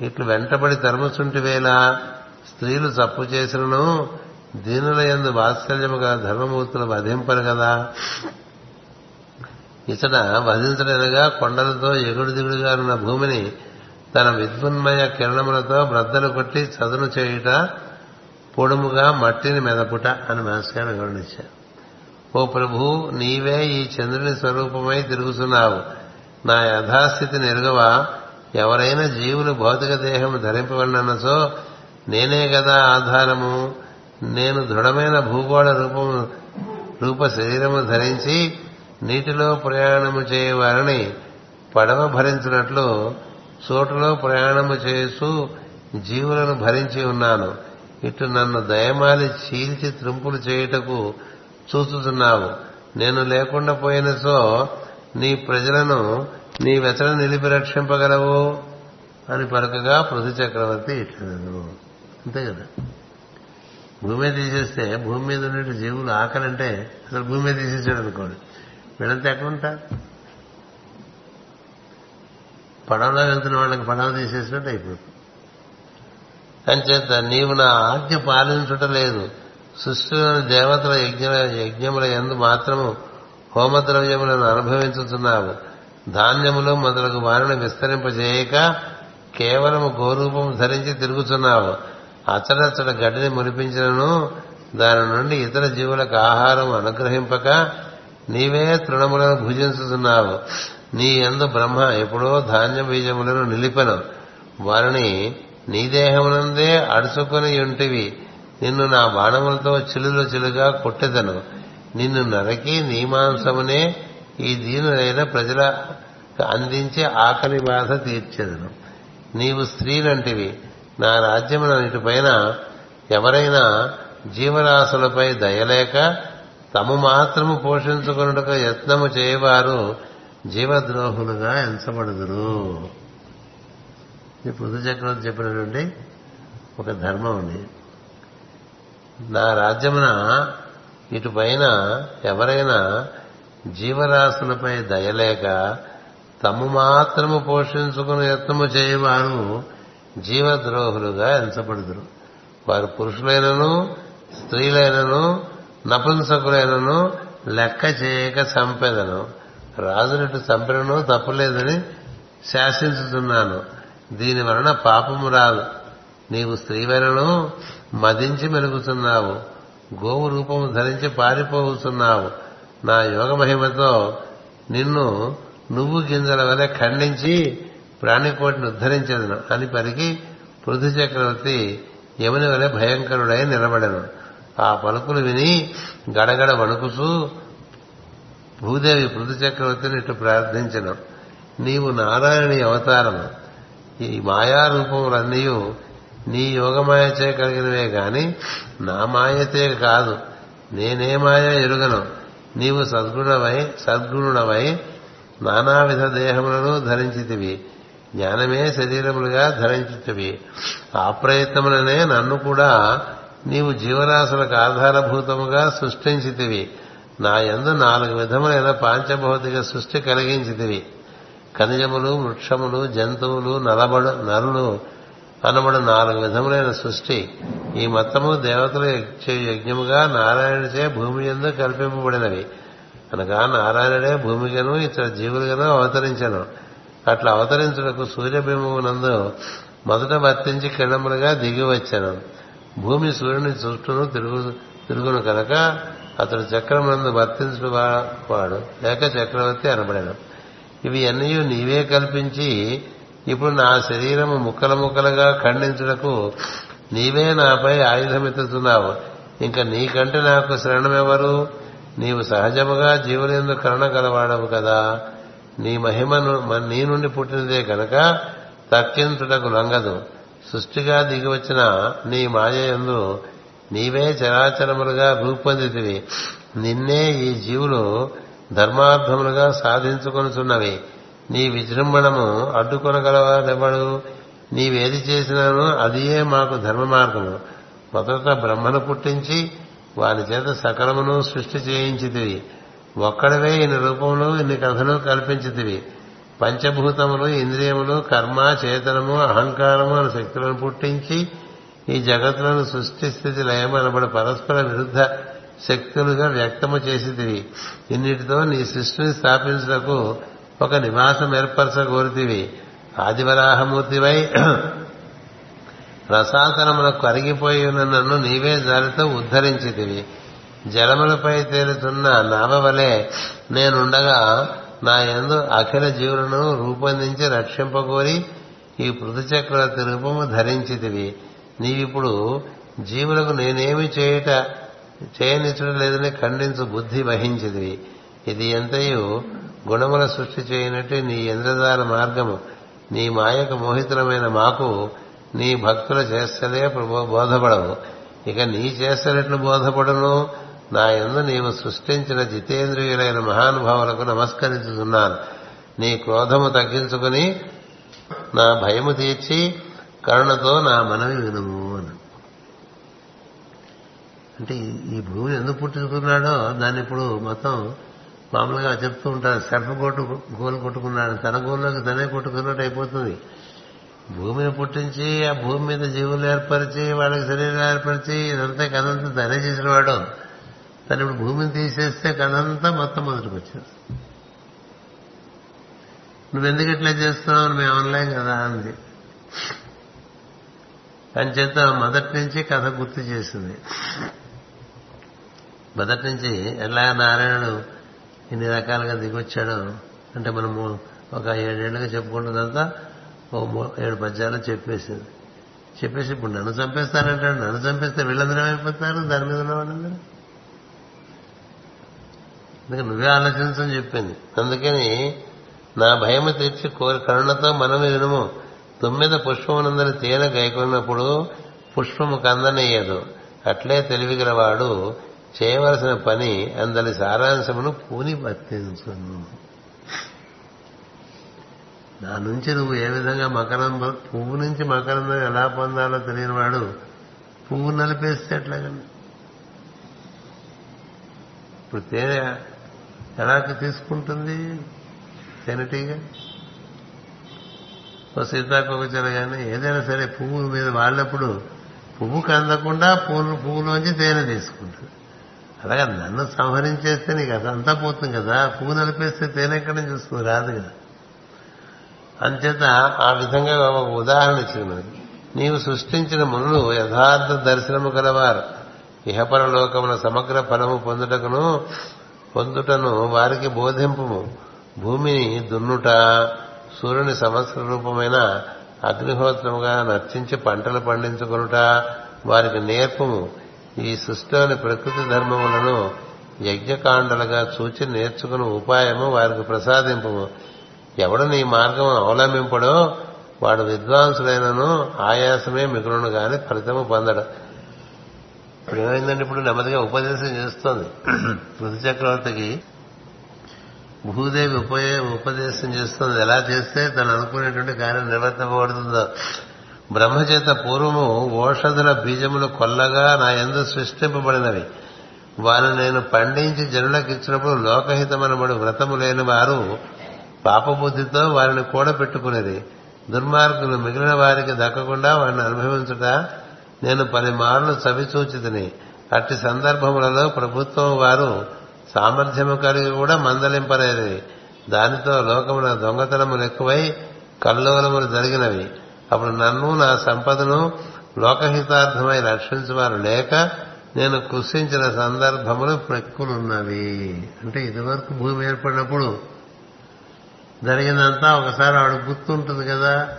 ఇట్లు వెంటబడి తరుముచుంటివేలా స్త్రీలు తప్పు చేసినను దీనుల ఎందు వాత్సల్యముగా ధర్మమూర్తులు వధింపరు కదా. ఇతడ వధించడనగా కొండలతో ఎగుడు దిగుడుగా ఉన్న భూమిని తన విద్యున్మయ కిరణములతో బ్రద్దలు కొట్టి చదును చేయుట పొడుముగా మట్టిని మెదపుట అని మాస్గారు వివరణించారు ఓ ప్రభు నీవే ఈ చంద్రుని స్వరూపమై తిరుగుతున్నావు నా యథాస్థితిని ఎరుగవా ఎవరైనా జీవులు భౌతిక దేహం ధరింపవన్ననసో నేనే కదా ఆధారము. నేను దృఢమైన భూగోళ రూపము రూప శరీరము ధరించి నీటిలో ప్రయాణము చేయవారిని పడవ భరించినట్లు చోటులో ప్రయాణము చేస్తూ జీవులను భరించి ఉన్నాను. ఇటు నన్ను దయమాలి చీల్చి త్రింపులు చేయుటకు చూస్తున్నావు నేను లేకుండా పోయిన సో నీ ప్రజలను నీ వెతన నిలిపి రక్షింపగలవు అని పరకగా పృథు చక్రవర్తి ఇట్లేదు అంతే కదా? భూమి తీసేస్తే భూమి మీద ఉండే జీవులు ఆకలంటే అసలు భూమి మీద తీసేసాడు అనుకోండి. వీళ్ళంతా ఎక్కడుంటారు పడవలో వెళ్తున్న వాళ్ళకి పడవ తీసేసినట్టు అయిపోతుంది. అంచేత నీవు నా ఆజ్ఞ పాలించుట లేదు. సృష్టిలోని దేవతల యజ్ఞ యజ్ఞముల ఎందు మాత్రము హోమద్రవ్యములను అనుభవించుతున్నావు ధాన్యములు మొదలగు వారిని విస్తరింపజేయక కేవలము గోరూపం ధరించి తిరుగుతున్నావు అచడచడ గడ్డిని మునిపించినను దాని నుండి ఇతర జీవులకు ఆహారం అనుగ్రహింపక నీవే తృణములను భుజించుతున్నావు నీ ఎందు బ్రహ్మ ఎప్పుడో ధాన్య బీజములను నిలిపెను. వారిని నీ దేహమునందే అడుచుకొని ఉంటివి నిన్ను నా బాణములతో చిలులు చిలుగా కొట్టెదను. నిన్ను నరకి నీ మాంసమునే ఈ దీనులైన ప్రజల అందించే ఆకలి బాధ తీర్చెదను. నీవు స్త్రీలంటివి. నా రాజ్యమున నీటిపైన ఎవరైనా జీవరాశులపై దయలేక తము మాత్రము పోషించుకున్నట్టుక యత్నము చేయవారు జీవద్రోహులుగా ఎంచబడుదురు. ఇది పృథు చక్రవర్తి చెప్పినటువంటి ఒక ధర్మం ఉంది నా రాజ్యమున ఇటుపైన ఎవరైనా జీవరాశులపై దయలేక తము మాత్రము పోషించుకుని యత్నము చేయవారు జీవద్రోహులుగా ఎంచబడుదురు. వారు పురుషులైనను స్త్రీలైనను నపుంసకులైనను లెక్క చేయక చంపెదను. రాజునిటు చంపినను తప్పులేదని శాసించుతున్నాను దీని వలన పాపము రాదు. నీవు స్త్రీవైనను మదించి మెలుగుతున్నావు గోవు రూపము ధరించి పారిపోతున్నావు. నా యోగ మహిమతో నిన్ను నువ్వు గింజల వలె ఖండించి ప్రాణికోటిని ఉద్ధరించదును. అని పలికి పృథు చక్రవర్తి యముని వలె భయంకరుడై నిలబడను. ఆ పలుకులు విని గడగడ వణుకుతూ భూదేవి పృథు చక్రవర్తిని ఇటు ప్రార్థించను. నీవు నారాయణి అవతారము. ఈ మాయారూపములన్నీ నీ యోగమాయచే కలిగినవే గాని నా మాయతే కాదు. నేనే మాయ ఎరుగను. నీవు సద్గుణవై సద్గుణుడవై నానావిధ దేహములను ధరించితివి. జ్ఞానమే శరీరములుగా ధరించితివి. ఆ ప్రయత్నములనే నన్ను కూడా నీవు జీవరాశులకు ఆధారభూతముగా సృష్టించితివి. నా యందు నాలుగు విధములైన పాంచభౌతిక సృష్టి కలిగించితివి. ఖనిజములు వృక్షములు జంతువులు నలబడు నరులు అనబడు నాలుగు విధములైన సృష్టి. ఈ మొత్తము దేవతలు యజ్ఞముగా నారాయణచే భూమి ఎందు కల్పింపబడినవి. అనగా నారాయణుడే భూమిగను ఇతర జీవులుగాను అవతరించను. అట్లా అవతరించుటకు సూర్యబింబమునందు మొదట వర్తించి కిరణములుగా దిగి వచ్చాను. భూమి సూర్యుని చుట్టూను తిరుగు తిరుగును కనుక అతడు చక్రమునందు వర్తించు వాడు లేక చక్రవర్తి అనబడను. ఇవి అన్నీ నీవే కల్పించి ఇప్పుడు నా శరీరము ముక్కల ముక్కలుగా ఖండించుటకు నీవే నాపై ఆయుధమెత్తుతున్నావు ఇంకా నీకంటే నాకు శరణమెవరు నీవు సహజముగా జీవులందు కరుణ గలవాడవు కదా. నీ మహిమను నీ నుండి పుట్టినదే కనుక తక్కించుటకు లంగదు సృష్టిగా దిగివచ్చిన నీ మాయందు నీవే చరాచరములుగా రూపొందితివి. నిన్నే ఈ జీవులు ధర్మార్థములుగా సాధించుకొనుచున్నవి. నీ విజృంభణము అడ్డుకొనగలవాడెవడు నీవేది చేసినానో అదియే మాకు ధర్మ మార్గము మొదట బ్రహ్మను పుట్టించి వారి చేత సకలమును సృష్టి చేయించితివి. ఒక్కడవే ఇన్ని రూపములు ఇన్ని కథలు కల్పించితివి. పంచభూతములు ఇంద్రియములు కర్మ చేతనము అహంకారము అనే శక్తులను పుట్టించి ఈ జగత్తులను సృష్టి స్థితి లయం అనబడి పరస్పర విరుద్ధ శక్తులుగా వ్యక్తము చేసితివి. ఇన్నిటితో నీ సృష్టిని స్థాపించుటకు ఒక నివాసం ఏర్పరచగోరితివి. ఆదివరాహమూర్తివై రసాతనములకు కరిగిపోయి ఉన్న నన్ను నీవే జాలితో ఉద్ధరించితివి. జలములపై తేలుతున్న నాభవలె నేనుండగా నా యందు అఖిల జీవులను రూపొందించి రక్షింపగోరి ఈ పృథు చక్రవర్తి రూపము ధరించితివి. నీవిప్పుడు జీవులకు నేనేమి చేయట చేయనిచ్చడం లేదని ఖండించు బుద్ధి వహించిదివి ఇది ఎంతయు గుణముల సృష్టి చేయనట్టు నీ ఇంద్రజాల మార్గము నీ మాయకు మోహితులమైన మాకు నీ భక్తుల చేస్తలే బోధపడవు. ఇక నీ చేస్తున్నట్లు బోధపడను. నా ఎందు నీవు సృష్టించిన జితేంద్రియులైన మహానుభావులకు నమస్కరించుతున్నాను నీ క్రోధము తగ్గించుకుని నా భయము తీర్చి కరుణతో నా మనవి వినుము అని. అంటే ఈ భూమి ఎందుకు పుట్టించుకున్నాడో దాన్ని ఇప్పుడు మొత్తం మామూలుగా చెప్తూ ఉంటారు సెల్ఫ్ కొట్టు గోలు కొట్టుకున్నాడు. తన గోల్లోకి తనే కొట్టుకున్నట్టు అయిపోతుంది. భూమిని పుట్టించి ఆ భూమి మీద జీవులు ఏర్పరిచి వాళ్ళకి శరీరం ఏర్పరిచి ఇదంతా కథంతా తనే చేసిన వాడు. తను ఇప్పుడు భూమిని తీసేస్తే కథంతా మొత్తం మొదటికి వచ్చింది నువ్వెందుకు ఇట్లా చేస్తున్నావు? మేము అనలేం కదా అంది. చేత మొదటి నుంచి కథ గుర్తు చేసింది. మొదటి నుంచి ఎలా నారాయణుడు ఇన్ని రకాలుగా దిగొచ్చాడు. అంటే మనము ఒక ఏడేళ్ళుగా చెప్పుకుంటుందంతా ఓ ఏడు పద్యాలు చెప్పేసింది. చెప్పేసి ఇప్పుడు నన్ను చంపేస్తానంటాడు నన్ను చంపేస్తే వీళ్ళందరూ అయిపోతారు దాని మీద ఉన్నవాళ్ళందరూ అందుకే నువ్వే ఆలోచించని చెప్పింది. అందుకని నా భయము తెచ్చి కోరి కరుణతో మనం వినుము తొమ్మిది పుష్పమునందరి తేనె గైకొన్నప్పుడు పుష్పము కందనయ్యదు అట్లే తెలివిగలవాడు చేయవలసిన పని అందరి సారాంశమును పూని వర్తించును నా నుంచి నువ్వు ఏ విధంగా మకరం పువ్వు నుంచి మకరందం ఎలా పొందాలో తెలియని వాడు పువ్వు నలిపేస్తే ఎట్లాగండి ఇప్పుడు తేనె ఎలా తీసుకుంటుంది? తేనెటీగా? ఓ సీతాకోకచర కానీ ఏదైనా సరే పువ్వు మీద వాళ్ళప్పుడు పువ్వు కందకుండా పువ్వు పువ్వులోంచి తేనె తీసుకుంటుంది. అలాగే నన్ను సంహరించేస్తే నీకు అదంతా పోతుంది కదా. పువ్వు నలిపేస్తే తేనె ఎక్కడి నుంచి వస్తుంది? రాదు కదా. అంచేత ఆ విధంగా ఒక ఉదాహరణ ఇచ్చింది మనకి. నీవు సృష్టించిన మునులు యథార్థ దర్శనము గలవారు. ఇహపరలోకముల సమగ్ర ఫలము పొందుటకును పొందుటను వారికి బోధింపు భూమిని దున్నుట సూర్యుని సంవత్సర రూపమైన అగ్నిహోత్రముగా నర్చించి పంటలు పండించుకొనుట వారికి నేర్పము. ఈ సృష్టిలోని ప్రకృతి ధర్మములను యజ్ఞకాండలుగా చూచి నేర్చుకుని ఉపాయము వారికి ప్రసాదింపము. ఎవడు నీ మార్గం అవలంబింపడో వాడు విద్వాంసుడైనను ఆయాసమే మిగులును గాని ఫలితము పొందడం. ఇప్పుడు ఏమైందంటే ఇప్పుడు నెమ్మదిగా ఉపదేశం చేస్తోంది. పృథు చక్రవర్తికి భూదేవి ఉపయ ఉపదేశం చేస్తుంది. ఎలా చేస్తే తను అనుకునేటువంటి కార్యం నిర్వర్తింపబడుతుందో. బ్రహ్మచేత పూర్వము ఓషధుల బీజములు కొల్లగా నా ఎందు సృష్టింపబడినవి. వారు నేను పండించి జనులకిచ్చినప్పుడు లోకహితమనబడి వ్రతము లేని వారు పాపబుద్ధితో వారిని కూడబెట్టుకునేది. దుర్మార్గులు మిగిలిన వారికి దక్కకుండా వారిని అనుభవించుట నేను పలుమార్లు చవిచూచితిని అట్టి సందర్భములలో ప్రభుత్వం వారు సామర్థ్యము కలిగి కూడా మందలింపలేదు దానితో లోకమున దొంగతనములు ఎక్కువై కల్లోలములు జరిగినవి. అప్పుడు నన్ను నా సంపదను లోకహితార్థమై రక్షించువారు లేక నేను కృషించిన సందర్భములు ప్రక్కులున్నవి. అంటే ఇదివరకు భూమి ఏర్పడినప్పుడు జరిగిందంతా ఒకసారి ఆవిడ గుర్తుంటుంది కదా.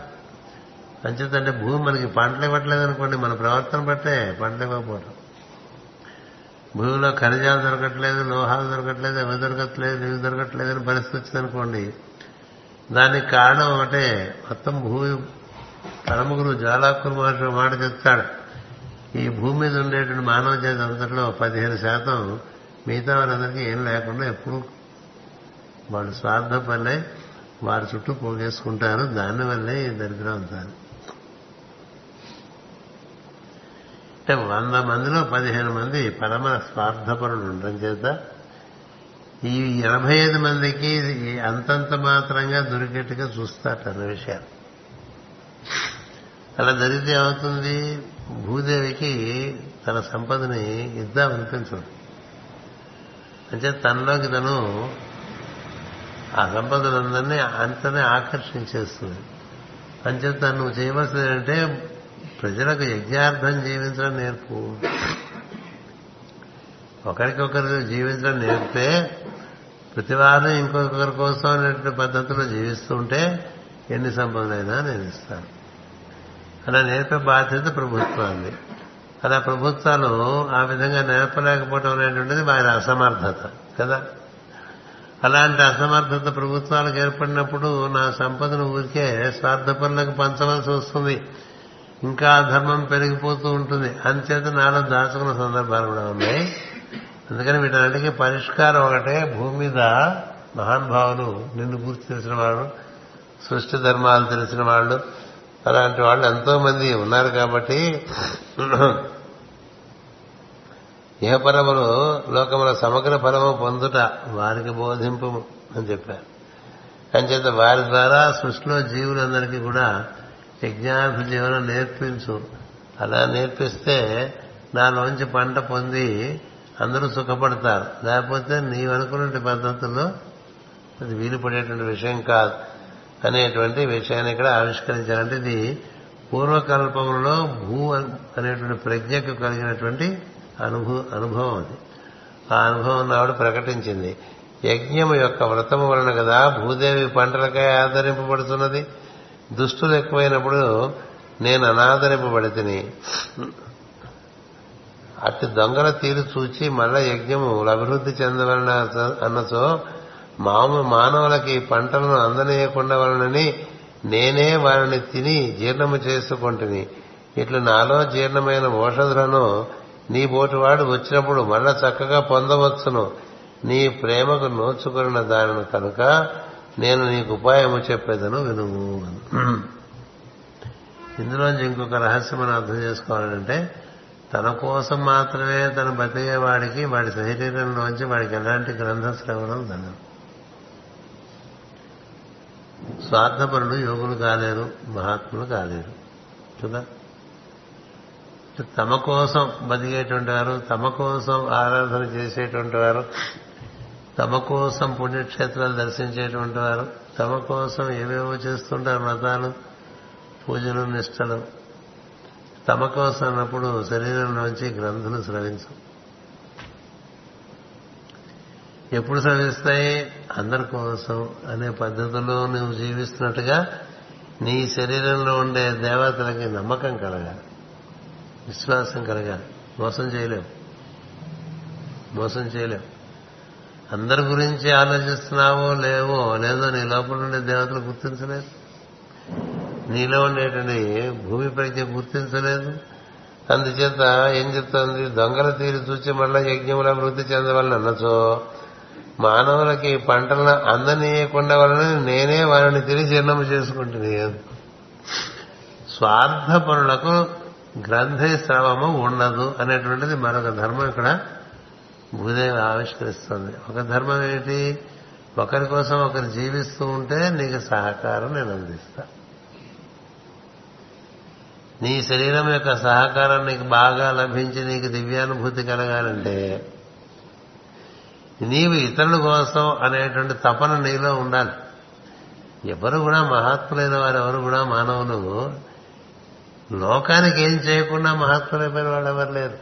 అంచేతంటే భూమి మనకి పంటలు ఇవ్వట్లేదు అనుకోండి మన ప్రవర్తన బట్టే పంటలు ఇవ్వకపోవడం భూమిలో ఖనిజాలు దొరకట్లేదు లోహాలు దొరకట్లేదు అవి దొరకట్లేదు ఇవి దొరకట్లేదు అని పరిస్థితి వచ్చిందనుకోండి దానికి కారణం ఒకటే మొత్తం భూమి పరమగురు జ్వాలాకులు మాట మాట చెప్తాడు. ఈ భూమి మీద ఉండేటువంటి మానవ జాతి అంతట్లో పదిహేను శాతం మిగతా వారందరికీ ఏం లేకుండా ఎప్పుడు వాళ్ళు స్వార్థపల్లే వారి చుట్టూ పోగేసుకుంటారు. దానివల్లే ఈ దరిద్రం అంతారు అంటే వంద మందిలో పదిహేను మంది పరమ స్వార్థపరులు ఉండడం చేత ఈ ఎనభై ఐదు మందికి అంతంత మాత్రంగా దొరికేట్టుగా చూస్తారు అన్న విషయాలు. అలా జరిగితే ఏమవుతుంది? భూదేవికి తన సంపదని ఇద్దామనిపించదు అంటే తనలోకి తను ఆ సంపదలందరినీ అంతనే ఆకర్షించేస్తుంది. అంచేత తను చేయవలసింది ఏంటంటే ప్రజలకు యజ్ఞార్థం జీవించడం నేర్పు. ఒకరికొకరు జీవించడం నేర్పితే ప్రతివారం ఇంకొకరి కోసం అనేటువంటి పద్ధతిలో జీవిస్తుంటే ఎన్ని సంపదలైనా నేను ఇస్తాను. అలా నేర్పే బాధ్యత ప్రభుత్వాన్ని అలా ప్రభుత్వాలు ఆ విధంగా నేర్పలేకపోవడం అనేటువంటిది వారి అసమర్థత కదా? అలాంటి అసమర్థత ప్రభుత్వాలకు ఏర్పడినప్పుడు నా సంపదను ఊరికే స్వార్థపరులకు పంచవలసి వస్తుంది. ఇంకా ధర్మం పెరిగిపోతూ ఉంటుంది. అంతేత నాలో దాచుకున్న సందర్భాలు కూడా ఉన్నాయి. అందుకని వీటన్నిటికీ పరిష్కారం ఒకటే. భూమి మీద మహానుభావులు నిన్ను గుర్తు తెలిసిన వాడు సృష్టి ధర్మాలు తెలిసిన వాళ్ళు అలాంటి వాళ్ళు ఎంతో మంది ఉన్నారు కాబట్టి ఇహపరములు లోకముల సమగ్ర ఫలము పొందుట వారికి బోధింపు అని చెప్పారు. అంచేత వారి ద్వారా సృష్టిలో జీవులందరికీ కూడా యజ్ఞార్థ జీవనం నేర్పించు. అలా నేర్పిస్తే నాలోంచి పంట పొంది అందరూ సుఖపడతారు. లేకపోతే నీవు అనుకున్న పద్ధతుల్లో అది వీలు పడేటువంటి విషయం కాదు. అనేటువంటి విషయాన్ని ఇక్కడ ఆవిష్కరించారంటే ఇది పూర్వకల్పంలో భూ అనేటువంటి ప్రజ్ఞకు కలిగినటువంటి అనుభవ అనుభవం అది. ఆ అనుభవం నాడు ప్రకటించింది. యజ్ఞము యొక్క వ్రతము వలన కదా భూదేవి పంటలకై ఆదరింపబడుతున్నది. దుష్టులు ఎక్కువైనప్పుడు నేను అనాదరింపబడితిని. అట్టి దొంగల తీరు చూచి మళ్ళా యజ్ఞము అభివృద్ధి చెందవలన అన్నచో మాము మానవులకి పంటలను అందనీయకుండా వలనని నేనే వారిని తిని జీర్ణము చేసుకుంటుని. ఇట్లు నాలో జీర్ణమైన ఓషధులను నీ బోటివాడు వచ్చినప్పుడు మళ్ళా చక్కగా పొందవచ్చును. నీ ప్రేమకు నోచుకున్న దానిని కనుక నేను నీకు ఉపాయము చెప్పేదను వినుము ఇందులోంచి ఇంకొక రహస్యం మనం అర్థం చేసుకోవాలంటే తన కోసం మాత్రమే తను బతికేవాడికి వాడి శరీరంలోంచి వాడికి ఎలాంటి గ్రంథ శ్రవణం దండం స్వార్థపరులు యోగులు కాలేరు మహాత్ములు కాలేరు. కదా తమ కోసం బతికేటువంటి వారు తమ కోసం ఆరాధన చేసేటువంటి వారు తమ కోసం పుణ్యక్షేత్రాలు దర్శించేటువంటి వారు తమ కోసం ఏవేవో చేస్తుంటారు వ్రతాలు పూజలు నిష్టలు. తమ కోసం అన్నప్పుడు శరీరం నుంచి గ్రంథులు స్రవించం ఎప్పుడు సవిస్తాయి అందరి కోసం అనే పద్ధతిలో నువ్వు జీవిస్తున్నట్టుగా నీ శరీరంలో ఉండే దేవతలకి నమ్మకం కలగాలి. విశ్వాసం కలగాలి. మోసం చేయలేవు. మోసం చేయలేవు. అందరి గురించి ఆలోచిస్తున్నావో లేవో లేదో నీ లోపల ఉండే దేవతలు గుర్తించలేదు. నీలో ఉండేటువంటి భూమి ప్రజ్ఞ గుర్తించలేదు. అందుచేత ఏం చెప్తోంది? దొంగల తీరు చూచి మళ్ళా యజ్ఞముల అభివృద్ధి చెందవలని అన్నచో మానవులకి పంటలను అందనీయకుండా వలన నేనే వారిని తిరిగి జీర్ణము స్వార్థ పనులకు గ్రంథ స్రవము ఉండదు అనేటువంటిది మరొక ధర్మం ఇక్కడ భూదేవి ఆవిష్కరిస్తుంది. ఒక ధర్మం ఏంటి? ఒకరి కోసం ఒకరు జీవిస్తూ ఉంటే నీకు సహకారం నేను అందిస్తా. నీ శరీరం యొక్క సహకారం నీకు బాగా లభించి నీకు దివ్యానుభూతి కలగాలంటే నీవు ఇతరుల కోసం అనేటువంటి తపన నీలో ఉండాలి. ఎవరు కూడా మహాత్ములైన వారు ఎవరు కూడా మానవులు లోకానికి ఏం చేయకుండా మహాత్ములైపోయిన వాళ్ళు ఎవరు లేరు.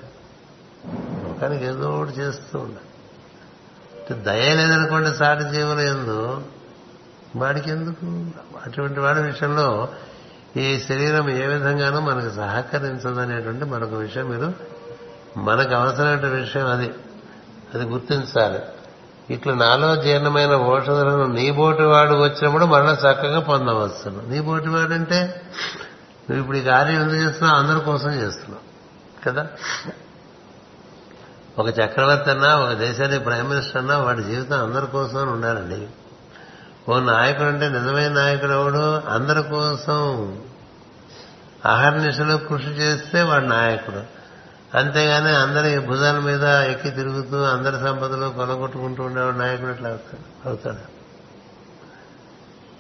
లోకానికి ఏదో ఒకటి చేస్తూ ఉండాలి. దయ లేదనుకోండి సాటి జీవులు ఎందు వాడికి ఎందుకు అటువంటి వాడి విషయంలో ఈ శరీరం ఏ విధంగానూ మనకు సహకరించదనేటువంటి మరొక విషయం మీరు మనకు అవసరమైన విషయం అది. అది గుర్తించాలి. ఇట్లా నాలో జీర్ణమైన ఓషధులను నీ వాడు వచ్చినప్పుడు మళ్ళీ చక్కగా పొందవచ్చును. నీ బోటి వాడంటే నువ్వు ఇప్పుడు ఈ కార్యం ఎందుకు చేస్తున్నావు? అందరి కోసం చేస్తున్నావు. కదా? ఒక చక్రవర్తి అన్నా ఒక దేశానికి ప్రైమ్ మినిస్టర్ అన్నా వాడి జీవితం అందరి కోసం ఉండాలండి. ఓ నాయకుడు అంటే నిజమైన నాయకుడు ఎవడు? అందరి కోసం అహర్నిశలో కృషి చేస్తే వాడు నాయకుడు. అంతేగాని అందరి భుజాల మీద ఎక్కి తిరుగుతూ అందరి సంపదలు కొనగొట్టుకుంటూ ఉండేవాడు నాయకుడు ఎట్లా అవుతాడు? అవుతాడు.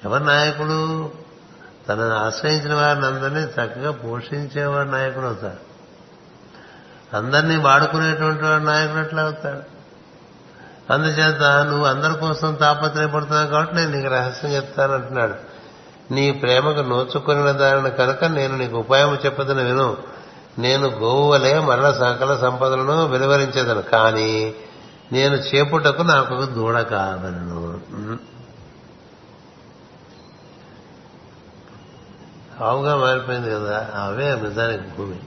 ఎవరు నాయకుడు? తనను ఆశ్రయించిన వారిని అందరినీ చక్కగా పోషించేవాడు నాయకుడు అవుతాడు. అందరినీ వాడుకునేటువంటి వాడు నాయకుడు ఎట్లా అవుతాడు? అందుచేత నువ్వు అందరి కోసం తాపత్రయపడుతున్నావు కాబట్టి నేను నీకు రహస్యం చెప్తాను అంటున్నాడు. నీ ప్రేమకు నోచుకుని దానిని కనుక నేను నీకు ఉపాయం చెప్పదని విను. నేను గోవులే మరల మరణ సకల సంపదలను వెలువరించేదను. కానీ నేను చేపుటకు నాకు దూడ కాదను ఆవుగా మారిపోయింది కదా అవే నిజానికి భూమి.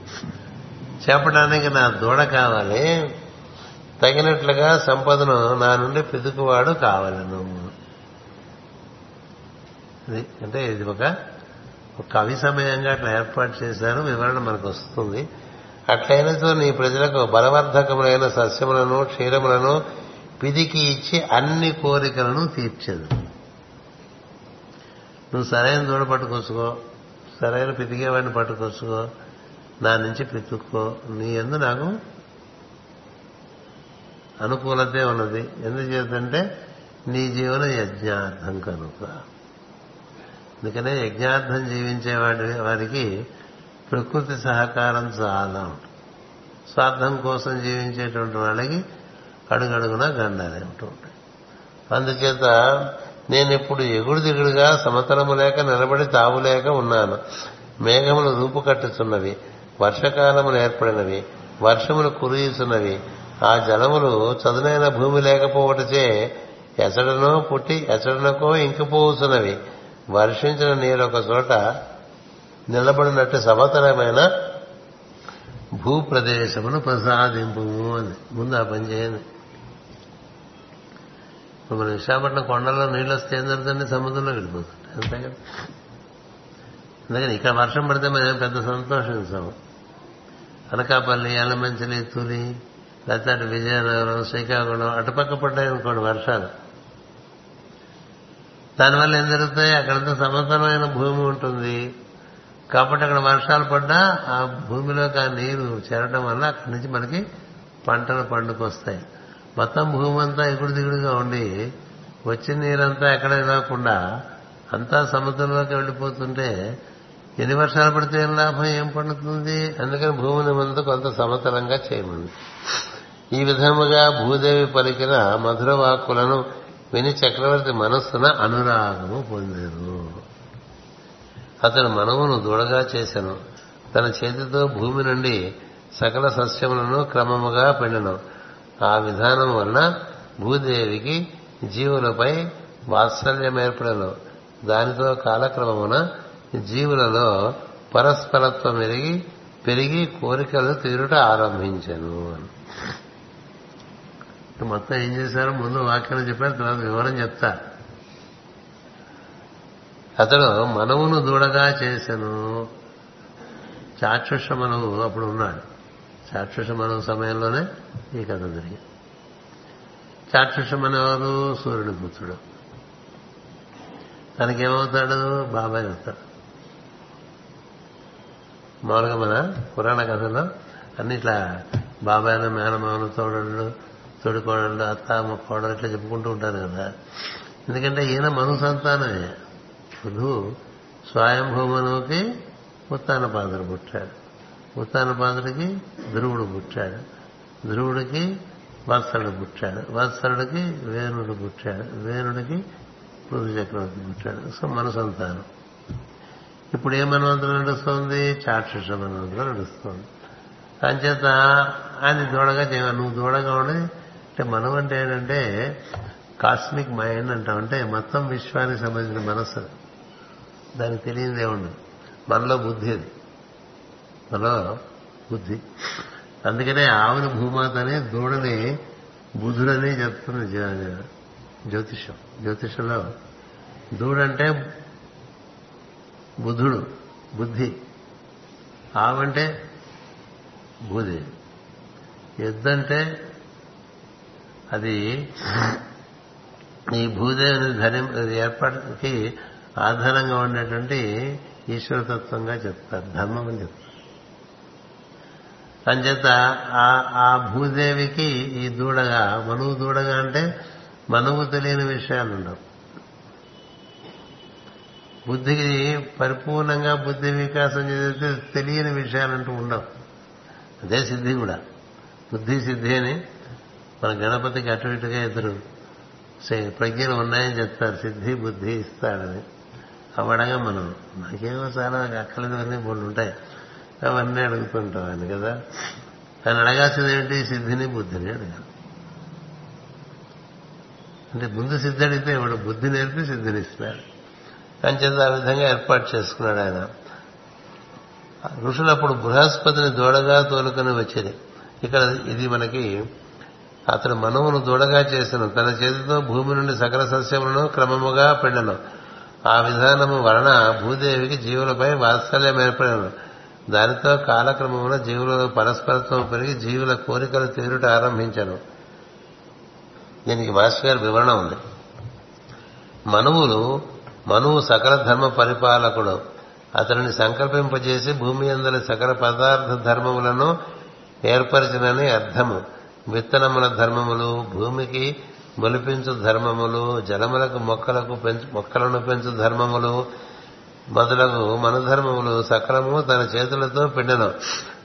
చేపడానికి నా దూడ కావాలి తగినట్లుగా సంపదను నా నుండి పితుకువాడు కావాలను. ఇది అంటే ఇది ఒక కవి సమయంగా అట్లా ఏర్పాటు చేశారు వివరణ మనకు వస్తుంది. అట్లయినతో నీ ప్రజలకు బలవర్ధకములైన సస్యములను క్షీరములను పిదికి ఇచ్చి అన్ని కోరికలను తీర్చదు. నువ్వు సరైన దూడ పట్టుకొచ్చుకో సరైన పితికేవాడిని పట్టుకొచ్చుకో నా నుంచి పితుక్కో నీ ఎందు నాకు అనుకూలతే ఉన్నది. ఎందుచేతంటే నీ జీవన యజ్ఞార్థం కనుక. అందుకనే యజ్ఞార్థం జీవించే వాడి వారికి ప్రకృతి సహకారం చాలా ఉంటుంది. స్వార్థం కోసం జీవించేటువంటి వాళ్ళకి అడుగడుగున గండాలే ఉంటుంటాయి అందుచేత నేను ఇప్పుడు ఎగుడు దిగుడుగా సమతలము లేక నిలబడి తావులేక ఉన్నాను. మేఘములు రూపుకట్టుచున్నవి వర్షకాలములు ఏర్పడినవి వర్షములు కురియుచున్నవి ఆ జలములు చదునైన భూమి లేకపోవటచే ఎసడనో పుట్టి ఎసడనకో ఇంకిపోతున్నవి వర్షించిన నీరు ఒక చోట నిలబడినట్టు సమతలమైన భూప్రదేశమును ప్రసాదింపు అని. ముందు ఆ పని చేయండి. ఇప్పుడు మన విశాఖపట్నం కొండల్లో నీళ్ళు వస్తే ఏం జరుగుతుంది? సముద్రంలో వెళ్ళిపోతుంది. అంతే కదా? అందుకని ఇక్కడ వర్షం పడితే మనం పెద్ద సంతోషించాము అనకాపల్లి ఎల్లమంచిలి తులి లేకపోతే అటు విజయనగరం శ్రీకాకుళం అటుపక్క పడ్డాయి అనుకోండి వర్షాలు. దానివల్ల ఏం జరుగుతాయి? అక్కడంతా సమతలమైన భూమి ఉంటుంది. కాబట్టి అక్కడ వర్షాలు పడ్డా ఆ భూమిలోకి ఆ నీరు చేరడం వల్ల అక్కడి నుంచి మనకి పంటలు పండుకొస్తాయి. మొత్తం భూమి అంతా ఎగుడు దిగుడుగా ఉండి వచ్చిన నీరంతా ఎక్కడ ఇవ్వకుండా అంతా సముద్రంలోకి వెళ్ళిపోతుంటే ఎన్ని వర్షాలు పడితే ఏం లాభం ఏం పండుతుంది? అందుకని భూమిని ముందు కొంత సమతలంగా చేయమంది ఈ విధముగా భూదేవి పలికిన మధుర వాక్కులను విని చక్రవర్తి మనస్సున అనురాగము పొందేరు అతను మనవును దూడగా చేశాను తన చేతితో భూమి నుండి సకల సస్యములను క్రమముగా పెండను. ఆ విధానం వలన భూదేవికి జీవులపై వాత్సల్యం ఏర్పడను దానితో కాలక్రమమున జీవులలో పరస్పరత్వం ఎరిగి పెరిగి కోరికలు తీరుట ఆరంభించను. అని మొత్తం ఏం చేశారు ముందు వాక్యం చెప్పారు తర్వాత వివరం చెప్తా. అతడు మనవును దూడగా చేశాను చాక్షుష మనవు అప్పుడు ఉన్నాడు. చాక్షుష మనవు సమయంలోనే ఈ కథ జరిగింది. చాక్షుష సూర్యుడు సూర్యుడి పుత్రుడు. తనకేమవుతాడు? బాబాయ్ అవుతాడు. మామూలుగా మన పురాణ కథలో అన్నిట్లా బాబాయ్లు మేనమామలు తోడి కోడళ్ళు అత్త కోడలు ఇట్లా చెప్పుకుంటూ ఉంటారు కదా. ఎందుకంటే ఈయన మను సంతానమే ఇప్పుడు స్వయంభూమనుకి ఉత్తానపాదుడు పుట్టాడు. ఉత్తాన ఉత్తానపాదుడికి ధ్రువుడు పుట్టాడు. ధ్రువుడికి వత్సరుడు పుట్టాడు. వత్సరుడికి వేణుడు పుట్టాడు. వేణుడికి పృథు చక్రవర్తి పుట్టాడు. సో మన సంతానం ఇప్పుడు ఏ మనవంతులు నడుస్తోంది? చాక్షుష మనవంతులు నడుస్తోంది. అంచేత ఆయన దూడగా నువ్వు దూడగా ఉండి అంటే మనం అంటే ఏంటంటే కాస్మిక్ మైండ్ అంటాం. అంటే మొత్తం విశ్వానికి సంబంధించిన మనస్సు. దానికి తెలియదే ఉండదు మనలో బుద్ధి అది. మనలో బుద్ధి. అందుకనే ఆవుని భూమాత అని దూడని బుధుడని చెప్తుంది జ్యోతిషం జ్యోతిషంలో దూడంటే బుధుడు బుద్ధి. ఆవంటే భూదేవి ఎద్దంటే అది ఈ భూదేవిని ధనం ఏర్పాటుకి ఆధారంగా ఉండేటువంటి ఈశ్వరతత్వంగా చెప్తారు ధర్మం అని చెప్తారు. అంచేత ఆ భూదేవికి ఈ దూడగా మనువు దూడగా అంటే మనువు తెలియని విషయాలు ఉండవు. బుద్ధికి పరిపూర్ణంగా బుద్ధి వికాసం చేస్తే తెలియని విషయాలంటూ ఉండవు. అదే సిద్ధి కూడా. బుద్ధి సిద్ధి అని మన గణపతికి అటు ఇటుగా ఇద్దరు ప్రజ్ఞలు ఉన్నాయని చెప్తారు సిద్ధి బుద్ధి ఇస్తాడని. అవడగా మనం. నాకేమో చాలా అక్కలేనివన్నీ మూడు ఉంటాయి. అవన్నీ అడుగుతుంటాం ఆయన కదా. ఆయన అడగాల్సింది ఏంటి? సిద్ధిని బుద్ధిని అడగాలి. అంటే ముందు సిద్ధి అడిగితే ఇప్పుడు బుద్ధి నేర్పి సిద్ధిని ఇస్తున్నాడు అంచేత ఆ విధంగా ఏర్పాటు చేసుకున్నాడు ఆయన. ఋషులప్పుడు బృహస్పతిని దూడగా తోలుకొని వచ్చేది. ఇక్కడ ఇది మనకి అతడు మనవును దూడగా చేసిన. తన చేతితో భూమి నుండి సకల సస్యములను క్రమముగా పిండను. ఆ విధానము వలన భూదేవికి జీవులపై వాత్సల్యం ఏర్పడను. దానితో కాలక్రమంలో జీవులలో పరస్పరత్వం పెరిగి జీవుల కోరికలు తీరుట ఆరంభించను. దీనికి మాస్టర్ గారి వివరణ ఉంది. మనువులు మనువు సకల ధర్మ పరిపాలకుడు. అతనిని సంకల్పింపజేసి భూమి అందరి సకల పదార్థ ధర్మములను ఏర్పరిచినని అర్థము. విత్తనముల ధర్మములు భూమికి మొలిపించు ధర్మములు జలములకు మొక్కలకు పెంచు మొక్కలను పెంచు ధర్మములు మొదలగు మనధర్మములు సకలము తన చేతులతో పిండను.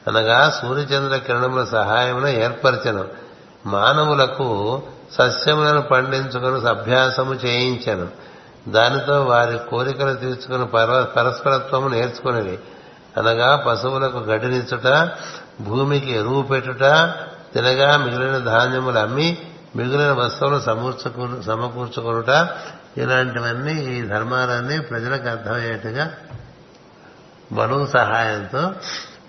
అనగా సూర్యచంద్ర కిరణముల సహాయమున ఏర్పరచను. మానవులకు సస్యములను పండించుకుని అభ్యాసము చేయించను. దానితో వారి కోరికలు తీర్చుకుని పరస్పరత్వము నేర్చుకునేవి అనగా పశువులకు గడ్డినిచ్చుట భూమికి ఎరువు పెట్టుట తినగా మిగిలిన ధాన్యములు అమ్మి మిగిలిన వస్తువులు సమూర్చుకు సమకూర్చుకునుట. ఇలాంటివన్నీ ఈ ధర్మాలన్నీ ప్రజలకు అర్థమయ్యేట్టుగా బరువు సహాయంతో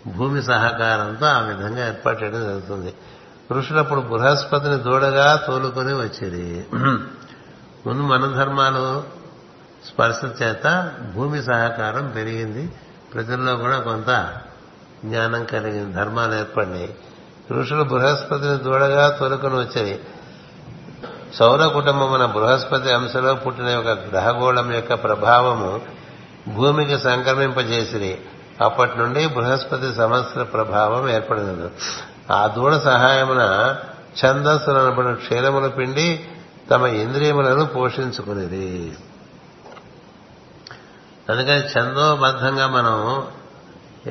భూమి సహకారంతో ఆ విధంగా ఏర్పాటు చేయడం జరుగుతుంది. ఋషులప్పుడు బృహస్పతిని దూడగా తోలుకొని వచ్చేది ముందు మన ధర్మాలు స్పర్శ చేత భూమి సహకారం పెరిగింది. ప్రజల్లో కూడా కొంత జ్ఞానం కలిగింది. ధర్మాలు ఏర్పడినాయి. ఋషులు బృహస్పతిని దూడగా తొలుకొని వచ్చేది సౌర కుటుంబమున బృహస్పతి అంశలో పుట్టిన ఒక గ్రహగోళం యొక్క ప్రభావము భూమికి సంక్రమింపజేసిరి. అప్పటి నుండి బృహస్పతి సంవత్సర ప్రభావం ఏర్పడినది. ఆ దూడ సహాయమున ఛందస్సులనబడిన క్షీరములు పిండి తమ ఇంద్రియములను పోషించుకునేది. అందుకని ఛందోబద్ధంగా మనం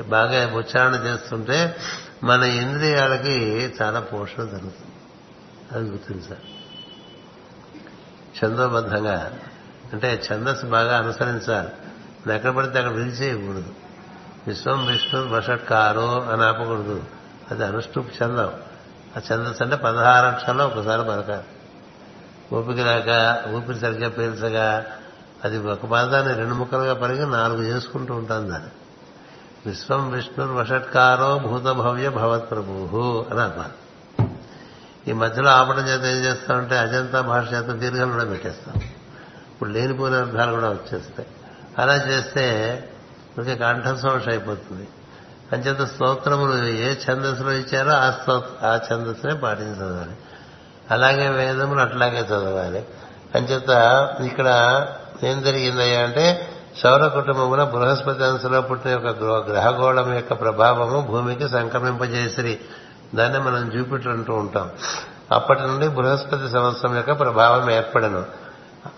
బాగా ఉచ్చారణ చేస్తుంటే మన ఇంద్రియాలకి చాలా పోషణ జరుగుతుంది. అది గుర్తించాలి చందోబద్ధంగా అంటే ఛందస్సు బాగా అనుసరించాలి. ఎక్కడ పడితే అక్కడ విరిచేయకూడదు విశ్వం విష్ణు వషట్కారో అని ఆపకూడదు. అది అనుష్ఠుప్ చందం ఆ ఛందస్సు అంటే పదహారు అక్షరాలు ఒకసారి పలకాలి. ఊపికి రాక ఊపిరి సరిగ్గా పీల్చగా అది ఒక పదాన్ని రెండు ముక్కలుగా పరిగి నాలుగు చేసుకుంటూ ఉంటాను దాన్ని. విశ్వం విష్ణు వషట్కారో భూత భవ్య భవత్ ప్రభు అని అన్నారు. ఈ మధ్యలో ఆపడం చేత ఏం చేస్తామంటే అజంతా భాష చేత దీర్ఘాలు కూడా పెట్టేస్తాం. ఇప్పుడు లేనిపోయిన అర్థాలు కూడా వచ్చేస్తాయి. అలా చేస్తే మనకి కంఠశోష అయిపోతుంది. అంచేత స్తోత్రములు ఏ ఛందస్సులో ఇచ్చారో ఆ స్తోత్ర ఆ ఛందస్సునే పాటించి చదవాలి అలాగే వేదములు అట్లాగే చదవాలి. అంచేత ఇక్కడ ఏం జరిగిందయ్యా అంటే శౌర కుటుంబమున బృహస్పతి అంశలో పుట్టిన యొక్క గ్రహగోళం యొక్క ప్రభావము భూమికి సంక్రమింపజేసిరి. దాన్ని మనం జూపిటర్ అంటూ ఉంటాం. అప్పటి నుండి బృహస్పతి సంవత్సరం యొక్క ప్రభావం ఏర్పడను.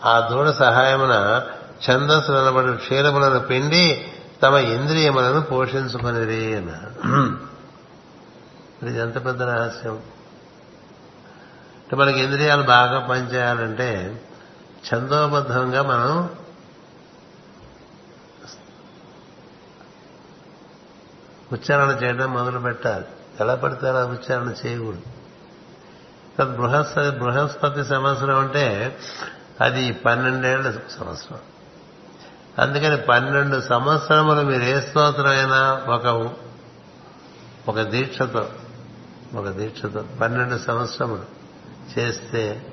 ఆ దూడ సహాయమున ఛందస్సు నిలబడి క్షీరములను పిండి తమ ఇంద్రియములను పోషించుకునిరి అన్నారు ఇది ఎంత పెద్ద రహస్యం. అంటే మనకి ఇంద్రియాలు బాగా పనిచేయాలంటే ఛందోబద్ధంగా మనం ఉచ్చారణ చేయడం మొదలు పెట్టాలి. ఎలా పడితే అలా ఉచ్చారణ చేయకూడదు. బృహస్పతి బృహస్పతి సంవత్సరం అంటే అది పన్నెండేళ్ళ సంవత్సరం. అందుకని పన్నెండు సంవత్సరములు మీరు ఏ స్తోత్రమైనా ఒక ఒక దీక్షతో ఒక దీక్షతో పన్నెండు సంవత్సరములు చేస్తే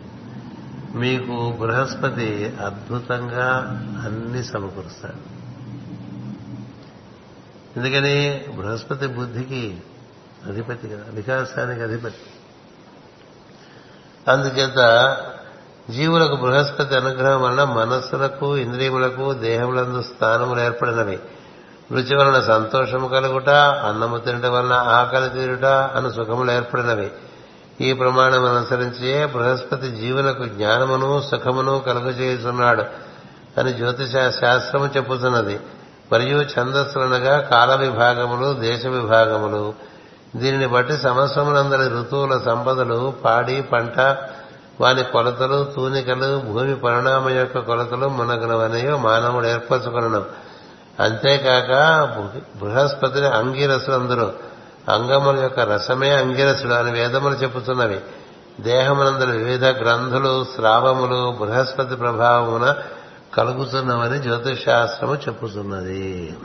మీకు బృహస్పతి అద్భుతంగా అన్ని సమకూరుస్తాడు. ఎందుకని బృహస్పతి బుద్ధికి అధిపతి కదా వికాసానికి అధిపతి. అందుచేత జీవులకు బృహస్పతి అనుగ్రహం వలన మనస్సులకు ఇంద్రియములకు దేహములందు స్థానములు ఏర్పడినవి. రుచి వలన సంతోషము కలుగుట అన్నము తినటం వలన ఆకలి తీరుట అను సుఖములు ఏర్పడినవి. ఈ ప్రమాణం అనుసరించి బృహస్పతి జీవులకు జ్ఞానమును సుఖమును కలుగజేస్తున్నాడు అని జ్యోతిష శాస్త్రము చెప్పుతున్నది. మరియు ఛందస్సులనగా కాల విభాగములు దేశ విభాగములు దీనిని బట్టి సంవత్సరములందరి ఋతువుల సంపదలు పాడి పంట వాని కొలతలు తూనికలు భూమి పరిణామ యొక్క కొలతలు మునగనవనేయో మానవుడు ఏర్పరచుకున్నాం. అంతేకాక బృహస్పతిని అంగీరసులు అందరూ అంగముల యొక్క రసమే అంగిరసుడు అని వేదములు చెప్పుతున్నవి దేహమునందరి వివిధ గ్రంథులు స్రావములు బృహస్పతి ప్రభావమున కలుగుతున్నామని జ్యోతిషాస్త్రము చెప్పుతున్నది.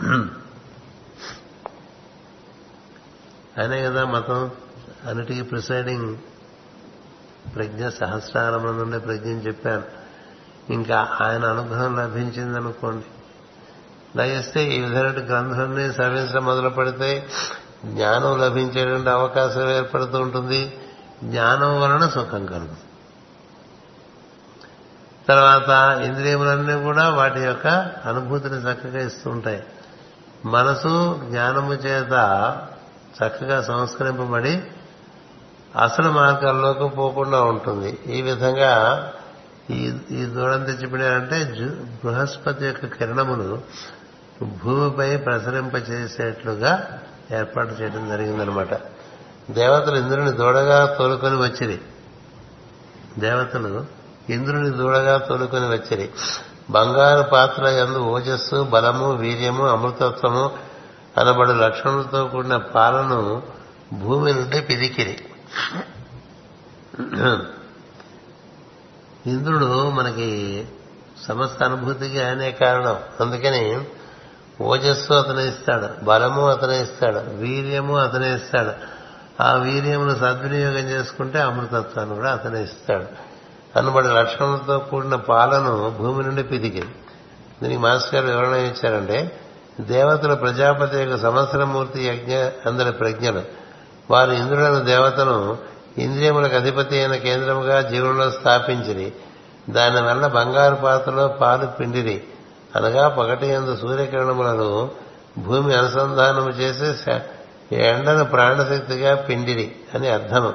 అయినా కదా మతం అన్నిటికీ ప్రిసైడింగ్ ప్రజ్ఞ సహస్రారముల నుండి ప్రజ్ఞని చెప్పాను ఇంకా ఆయన అనుగ్రహం లభించిందనుకోండి. లభిస్తే ఈ విధమైన గ్రంథాన్ని సవించడం మొదలు పెడితే జ్ఞానం లభించేటువంటి అవకాశం ఏర్పడుతూ ఉంటుంది. జ్ఞానం వలన సుఖం కలుగుతుంది. తర్వాత ఇంద్రియములన్నీ కూడా వాటి యొక్క అనుభూతిని చక్కగా ఇస్తూ ఉంటాయి. మనసు జ్ఞానము చేత చక్కగా సంస్కరింపబడి అసలు మార్గాల్లోకి పోకుండా ఉంటుంది. ఈ విధంగా ఈ ఈ దూరం తెచ్చిపోయారంటే బృహస్పతి యొక్క కిరణములు భూమిపై ప్రసరింపచేసేట్లుగా ఏర్పాటు చేయడం జరిగిందనమాట. దేవతలు ఇంద్రుని దూడగా తోలుకొని వచ్చిరి. దేవతలు ఇంద్రుని దూడగా తోలుకొని వచ్చిరి. బంగారు పాత్ర ఎందు ఓజస్సు బలము వీర్యము అమృతత్వము అనబడు లక్షణాలతో కూడిన పాలను భూమి నుండి పిదికిరి. ఇంద్రుడు మనకి సమస్త అనుభూతికి ఆయనే కారణం. అందుకని ఓజస్సు అతనే ఇస్తాడు బలము అతనే ఇస్తాడు వీర్యము అతనే ఇస్తాడు. ఆ వీర్యమును సద్వినియోగం చేసుకుంటే అమృతత్వాన్ని కూడా అతనే ఇస్తాడు. కనబడి లక్షణంతో కూడిన పాలను భూమి నుండి పిదికింది దీనికి మాస్టర్ గారు వివరణ ఇచ్చారంటే దేవతలు ప్రజాపతి యొక్క సంవత్సరమూర్తి యజ్ఞ అందరి ప్రజ్ఞలు. వారు ఇంద్రుడైన దేవతను ఇంద్రియములకు అధిపతి అయిన కేంద్రముగా జీవుల్లో స్థాపించిరి. దానివల్ల బంగారు పాత్రలో పాలు పిండిరి. అనగా పగటి ఎందు సూర్యకిరణములను భూమి అనుసంధానము చేసి ఎండను ప్రాణశక్తిగా పిండిరి అని అర్థము.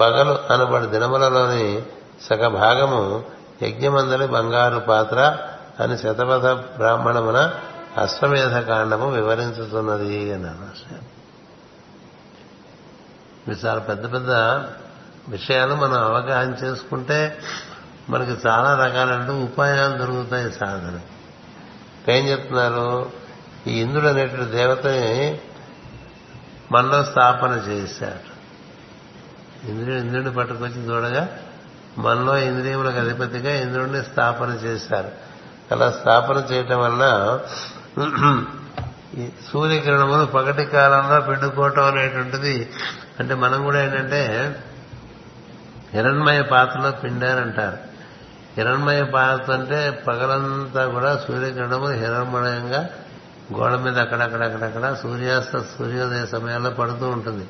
పగలు అనబడి దినములలోని సగభాగము యజ్ఞమందలి బంగారు పాత్ర అని శతపథ బ్రాహ్మణమున అశ్వమేధ కాండము వివరించుతున్నది అన్నారు. ఇవి చాలా పెద్ద పెద్ద విషయాలు మనం అవగాహన చేసుకుంటే మనకి చాలా రకాలంటూ ఉపాయాలు దొరుకుతాయి సాధన. ఏం చెప్తున్నారు? ఈ ఇంద్రుడు అనేటువంటి దేవతని మనలో స్థాపన చేశాడు. ఇంద్రుడు ఇంద్రుడిని పట్టుకొచ్చి చూడగా మనలో ఇంద్రియములకు అధిపతిగా ఇంద్రుడిని స్థాపన చేశారు. అలా స్థాపన చేయటం వలన సూర్యకిరణములు పగటి కాలంలో పిండుకోవటం అనేటువంటిది అంటే మనం కూడా ఏంటంటే హిరణ్మయ పాత్రలో పిండారంటారు. హిరణ్మయ పాత్ర అంటే పగలంతా కూడా సూర్యకిరణములు హిరణ్మయంగా గోడ మీద అక్కడక్కడక్కడక్కడ సూర్యాస్త సూర్యోదయ సమయాల్లో పడుతూ ఉంటుంది.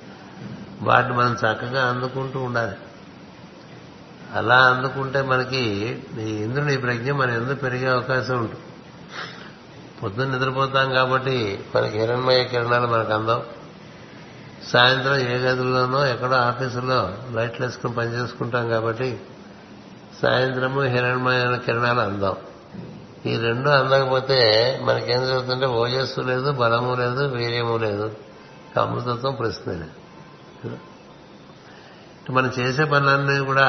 వాటిని మనం చక్కగా అందుకుంటూ ఉండాలి. అలా అందుకుంటే మనకి ఈ ఇంద్రుని ప్రజ్ఞ మన ఎందుకు పెరిగే అవకాశం ఉంటుంది. పొద్దున్న నిద్రపోతాం కాబట్టి మనకి హిరణ్మయ కిరణాలు మనకు అందం సాయంత్రం ఏ గదుల్లోనో ఎక్కడో ఆఫీసులో లైట్లు వేసుకుని పనిచేసుకుంటాం కాబట్టి సాయంత్రము హిరణ్మయ కిరణాలు అందం ఈ రెండు అందకపోతే మనకేం జరుగుతుంటే ఓజస్సు లేదు బలము లేదు వీర్యము లేదు. అమృతత్వం ప్రశ్న లేదు. మనం చేసే పనులన్నీ కూడా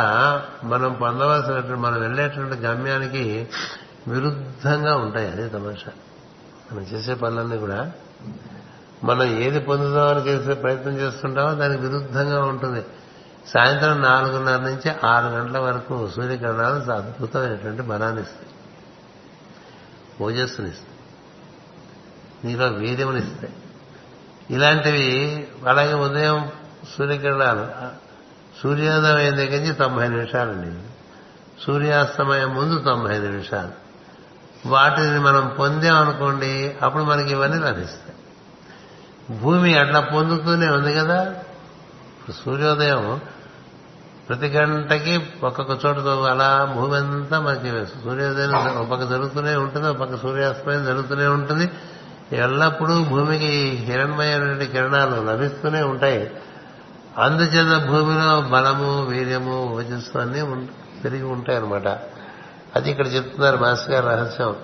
మనం పొందవలసినటువంటి మనం వెళ్ళేటువంటి గమ్యానికి విరుద్ధంగా ఉంటాయి. అదే తమాషా. మనం చేసే పనులన్నీ కూడా మనం ఏది పొందుదామని చేసే ప్రయత్నం చేస్తుంటామో దానికి విరుద్ధంగా ఉంటుంది. సాయంత్రం నాలుగున్నర నుంచి ఆరు గంటల వరకు సూర్యకిరణాలు అద్భుతమైనటువంటి బలాన్ని ఇస్తాయి. ఓజస్సునిస్తాయి నీలో వీర్యమునిస్తాయి ఇలాంటివి అలాగే ఉదయం సూర్యకిరణాలు సూర్యోదయం దగ్గర నుంచి తొంభై నిమిషాలండి సూర్యాస్తమయం ముందు తొంభై నిమిషాలు. వాటిని మనం పొందామనుకోండి అప్పుడు మనకి ఇవన్నీ లభిస్తాయి. భూమి అట్లా పొందుతూనే ఉంది కదా? సూర్యోదయం ప్రతి గంటకి ఒక్కొక్క చోట అలా భూమి అంతా మనకి సూర్యోదయం ఒక పక్క జరుగుతూనే ఉంటుంది ఒక పక్క సూర్యాస్తమయం జరుగుతూనే ఉంటుంది. ఎల్లప్పుడూ భూమికి హిరణ్మయమైన కిరణాలు లభిస్తూనే ఉంటాయి. అందుచేత భూమిలో బలము వీర్యము ఓజస్సు అన్నీ పెరిగి ఉంటాయన్నమాట. అది ఇక్కడ చెప్తున్నారు మాస్టర్ గారి రహస్యం.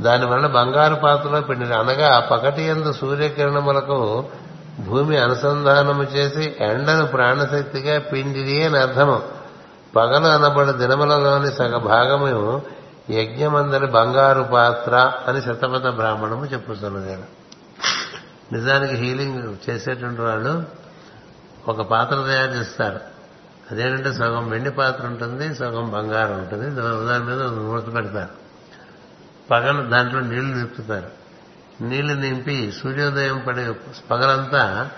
దానివల్ల బంగారు పాత్రలో పిండి అనగా పకటి ఎందు సూర్యకిరణములకు భూమి అనుసంధానము చేసి ఎండను ప్రాణశక్తిగా పిండిది అని అర్థము. పగలు అనబడి దినములలోని సగ భాగము యజ్ఞమందరి బంగారు పాత్ర అని శతపథ బ్రాహ్మణము చెప్పుతున్నది నిజానికి హీలింగ్ చేసేటువంటి వాళ్ళు ఒక పాత్ర తయారు చేస్తారు. అదేంటంటే సగం వెండి పాత్ర ఉంటుంది సగం బంగారం ఉంటుంది. దాని మీద మూత పెడతారు. పగలు దాంట్లో నీళ్ళు నింపుతారు. నీళ్ళు నింపి సూర్యోదయం పడే పగలంతా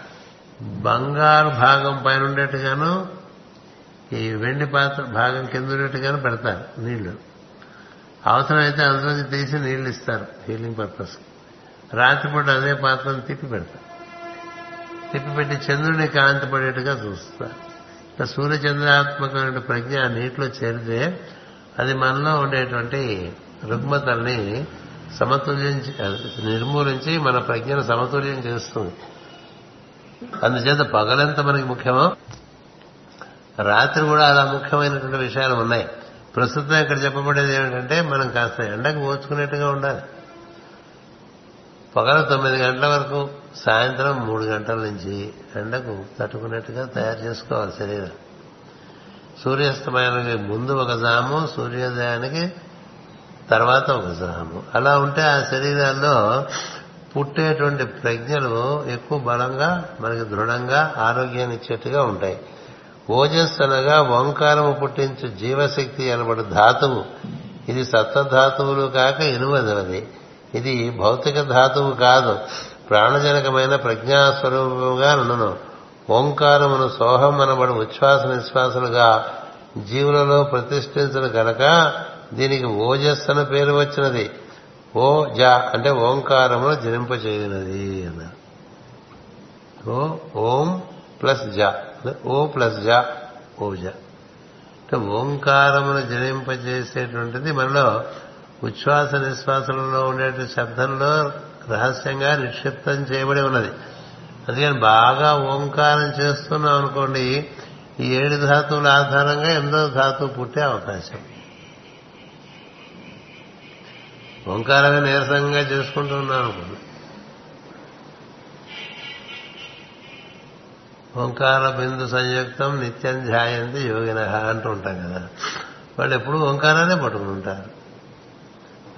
బంగారు భాగం పైన ఉండేట్టుగాను ఈ వెండి పాత్ర భాగం కింద ఉండేట్టుగాను పెడతారు నీళ్ళు. అవసరమైతే అందులోకి తీసి నీళ్ళు ఇస్తారు హీలింగ్ పర్పస్ రాత్రిపూట అదే పాత్రను తిప్పి పెడతారు. తిప్పిపెట్టి చంద్రుని కాంతి పడేట్టుగా చూస్తారు ఇట్లా సూర్యచంద్రాత్మకమైన ప్రజ్ఞ నీటిలో చేరితే అది మనలో ఉండేటువంటి రుగ్మతల్ని సమతుల్యం నిర్మూలించి మన ప్రజ్ఞను సమతుల్యం చేస్తుంది. అందుచేత పగలెంత మనకి ముఖ్యమో? రాత్రి కూడా అలా ముఖ్యమైనటువంటి విషయాలు ఉన్నాయి. ప్రస్తుతం ఇక్కడ చెప్పబడేది ఏమిటంటే మనం కాస్త ఎండకు ఓచుకునేట్టుగా ఉండాలి. పగల తొమ్మిది గంటల వరకు సాయంత్రం మూడు గంటల నుంచి ఎండకు తట్టుకున్నట్టుగా తయారు చేసుకోవాలి శరీరం. సూర్యాస్తమయానికి ముందు ఒక జాము సూర్యోదయానికి తర్వాత ఒక జాము. అలా ఉంటే ఆ శరీరాల్లో పుట్టేటువంటి ప్రజ్ఞలు ఎక్కువ బలంగా మనకి దృఢంగా ఆరోగ్యాన్ని ఇచ్చేట్టుగా ఉంటాయి. ఓజస్ అనగా ఓంకారము పుట్టించు జీవశక్తి అనబడు ధాతువు. ఇది సప్తధాతువులు కాక ఇనుమదవది. ఇది భౌతిక ధాతువు కాదు. ప్రాణజనకమైన ప్రజ్ఞాస్వరూపముగా నుండును ఓంకారమును సోహం అనబడి ఉచ్ఛ్వాస నిశ్వాసలుగా జీవులలో ప్రతిష్ఠించిన గనక దీనికి ఓజస్సన పేరు వచ్చినది. ఓ జ అంటే ఓంకారమును జనింపచేయునది అన్నారు ఓ ఓం ప్లస్ జ. ఓ ప్లస్ జ ఓజ అంటే ఓంకారమును జనింపజేసేటువంటిది మనలో ఉచ్ఛ్వాస నిశ్వాసంలో ఉండే శబ్దంలో రహస్యంగా నిక్షిప్తం చేయబడి ఉన్నది. అందుకని బాగా ఓంకారం చేస్తున్నాం అనుకోండి ఈ ఏడు ధాతువుల ఆధారంగా ఎనిమిదో ధాతువు పుట్టే అవకాశం. ఓంకారంగా నీరసంగా చేసుకుంటున్నాను అనుకోండి. ఓంకార బిందు సంయుక్తం నిత్యం ధ్యాయంతి యోగిన అంటూ ఉంటాం కదా. వాళ్ళు ఎప్పుడు ఓంకారాన్ని పట్టుకుంటారు.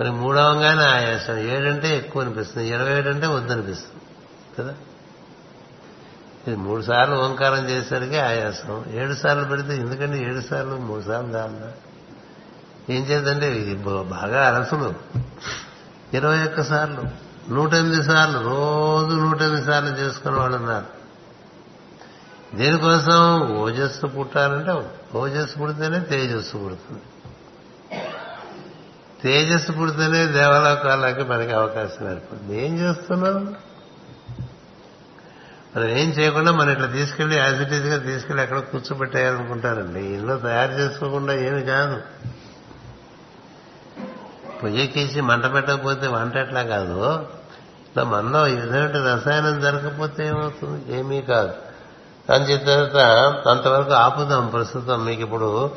మరి మూడవంగానే ఆయాసం. ఏడంటే ఎక్కువ అనిపిస్తుంది ఇరవై ఏడు అంటే వద్దనిపిస్తుంది. కదా? ఇది మూడు సార్లు ఓంకారం చేసేసరికి ఆయాసం. ఏడు సార్లు పెడితే ఎందుకంటే ఏడు సార్లు? మూడు సార్లు దాన్నా ఏం చేద్దంటే ఇది బాగా అలసలు. ఇరవై ఒక్క సార్లు. నూట ఎనిమిది సార్లు. రోజు నూట ఎనిమిది సార్లు చేసుకున్న వాళ్ళు ఉన్నారు. దేనికోసం? ఓజస్సు పుట్టాలంటే ఓజస్సు పుడితేనే తేజస్సు పుడుతుంది. తేజస్సు పుడితేనే దేవలోకాలకి మనకి అవకాశం ఏర్పడుతుంది ఏం చేస్తున్నాం మనం ఏం చేయకుండా మనం ఇట్లా తీసుకెళ్ళి యాజిటీజ్గా తీసుకెళ్ళి ఎక్కడ కూర్చోబెట్టేయాలనుకుంటారండి. ఇల్లు తయారు చేసుకోకుండా ఏమి కాదు. పొయ్యకేసి మంట పెట్టకపోతే వంట ఎట్లా కాదు? ఇట్లా మనలో ఏదైనా రసాయనం జరగకపోతే ఏమవుతుంది? ఏమీ కాదు. అని తర్వాత అంతవరకు ఆపుదాం ప్రస్తుతం. మీకు ఇప్పుడు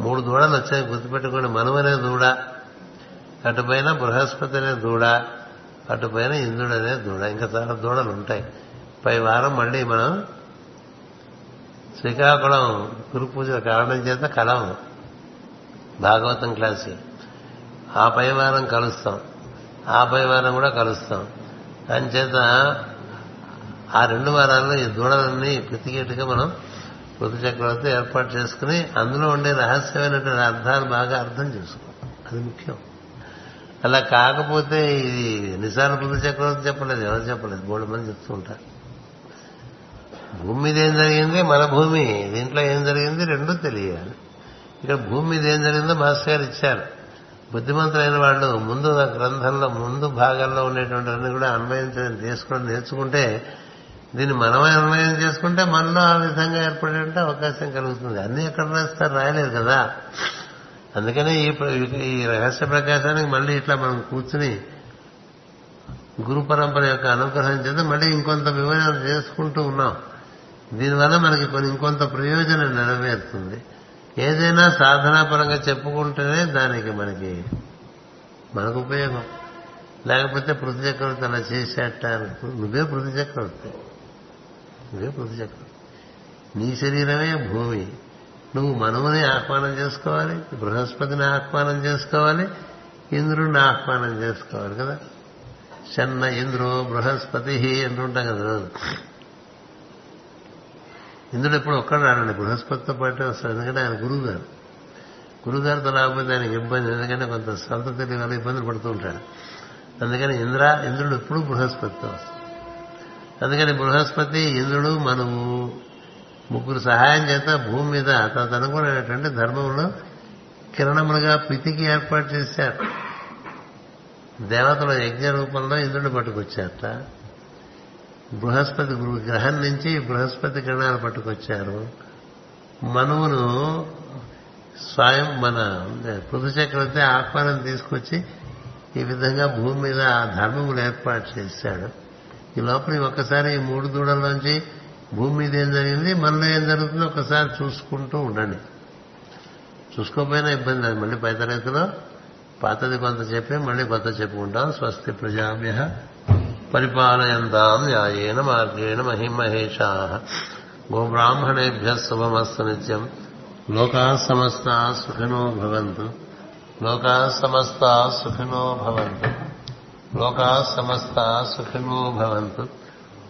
మూడు దూడలు వచ్చాయి. గుర్తుపెట్టుకోండి. మనమనే దూడ. అటుపైన బృహస్పతి అనే దూడ అటుపైన ఇంద్రుడు అనే దూడ. ఇంకా చాలా దూడలు ఉంటాయి. పై వారం మళ్ళీ మనం శ్రీకాకుళం గురు పూజల కారణం చేత కలం. భాగవతం క్లాసు. ఆ పై వారం కలుస్తాం. ఆ పై వారం కూడా కలుస్తాం. అంచేత ఆ రెండు వారాల్లో ఈ దూడలన్నీ ప్రతికేటుగా మనం పృథు చక్రవర్తి ఏర్పాటు చేసుకుని అందులో ఉండే రహస్యమైనటువంటి అర్థాలు బాగా అర్థం చేసుకో అది ముఖ్యం. అలా కాకపోతే ఇది నిసార బుద్ధి చక్రవర్తి చెప్పలేదు ఎవరు చెప్పలేదు. బోర్డు మంది చెప్తూ ఉంటారు. భూమి మీద ఏం జరిగింది? మన భూమి. దీంట్లో ఏం జరిగింది? రెండూ తెలియాలి. ఇక్కడ భూమి మీద ఏం జరిగిందో మాస్టర్ గారు ఇచ్చారు. బుద్ధిమంతులైన వాళ్ళు ముందు గ్రంథంలో ముందు భాగాల్లో ఉండేటువంటి కూడా అన్వయించడం చేసుకోవడం నేర్చుకుంటే దీన్ని మనమే అన్వయం చేసుకుంటే మనలో ఆ విధంగా ఏర్పడేటువంటి అవకాశం కలుగుతుంది. అన్ని ఎక్కడ రాస్తారు? రాయలేదు కదా. అందుకనే ఈ ఈ రహస్య ప్రకాశానికి మళ్ళీ ఇట్లా మనం కూర్చుని గురు పరంపర యొక్క అనుగ్రహం చేత మళ్ళీ ఇంకొంత వివరణ చేసుకుంటూ ఉన్నాం. దీనివల్ల మనకి కొన్ని ఇంకొంత ప్రయోజనం నెరవేరుతుంది. ఏదైనా సాధనాపరంగా చెప్పుకుంటేనే దానికి మనకి మనకు ఉపయోగం. లేకపోతే పృథు చక్రవర్తి అలా చేసేట నువ్వే పృథు చక్రవర్తి. నువ్వే పృథు చక్రవర్తి. నీ శరీరమే భూమి. నువ్వు మనముని ఆహ్వానం చేసుకోవాలి బృహస్పతిని ఆహ్వానం చేసుకోవాలి ఇంద్రుడిని ఆహ్వానం చేసుకోవాలి కదా. చెన్న ఇంద్రో బృహస్పతి అంటుంటాం కదా ఇంద్రుడు ఎప్పుడు ఒక్కడు రాడండి బృహస్పతితో పాటు వస్తాడు. ఎందుకంటే ఆయన గురువు గారు గురువు రాకపోతే ఆయనకి ఇబ్బంది ఎందుకంటే కొంత సంతతి వల్ల ఇబ్బందులు పడుతూ ఉంటాడు అందుకని ఇంద్ర ఇంద్రుడు ఎప్పుడు బృహస్పతితో వస్తాడు. అందుకని బృహస్పతి ఇంద్రుడు మనము ముగ్గురు సహాయం చేత భూమి మీద తనకు అనుకునేటువంటి ధర్మంలో కిరణములుగా పితికి ఏర్పాటు చేశారు. దేవతల యజ్ఞ రూపంలో ఇంద్రుడిని పట్టుకొచ్చారట. బృహస్పతి గురు గ్రహం నుంచి బృహస్పతి కిరణాలు పట్టుకొచ్చారు. మనువును స్వయం మన పృథు చక్రవర్తి ఆహ్వానం తీసుకొచ్చి ఈ విధంగా భూమి మీద ఆ ధర్మములు ఏర్పాటు చేశాడు. ఈ లోపల ఒక్కసారి ఈ మూడు దూడల్లోంచి భూమి మీద ఏం జరిగింది? మనలో ఏం జరుగుతుందో ఒకసారి చూసుకుంటూ ఉండండి. చూసుకోకపోయినా ఇబ్బంది లేదు. మళ్ళీ పై తరగతిలో పాతది కొంత చెప్పి మళ్ళీ కొత్త చెప్పుకుంటాం. స్వస్తి ప్రజాభ్య పరిపాలయంతాం న్యాయేన మార్గేణ మహిమహేషా గోబ్రాహ్మణేభ్య శుభమస్తు నిత్యం. లోకా సమస్త సుఖినో భవంతు. లోకా సమస్త సుఖినో భవంతు. లోకా సమస్త సుఖినో భవంతు.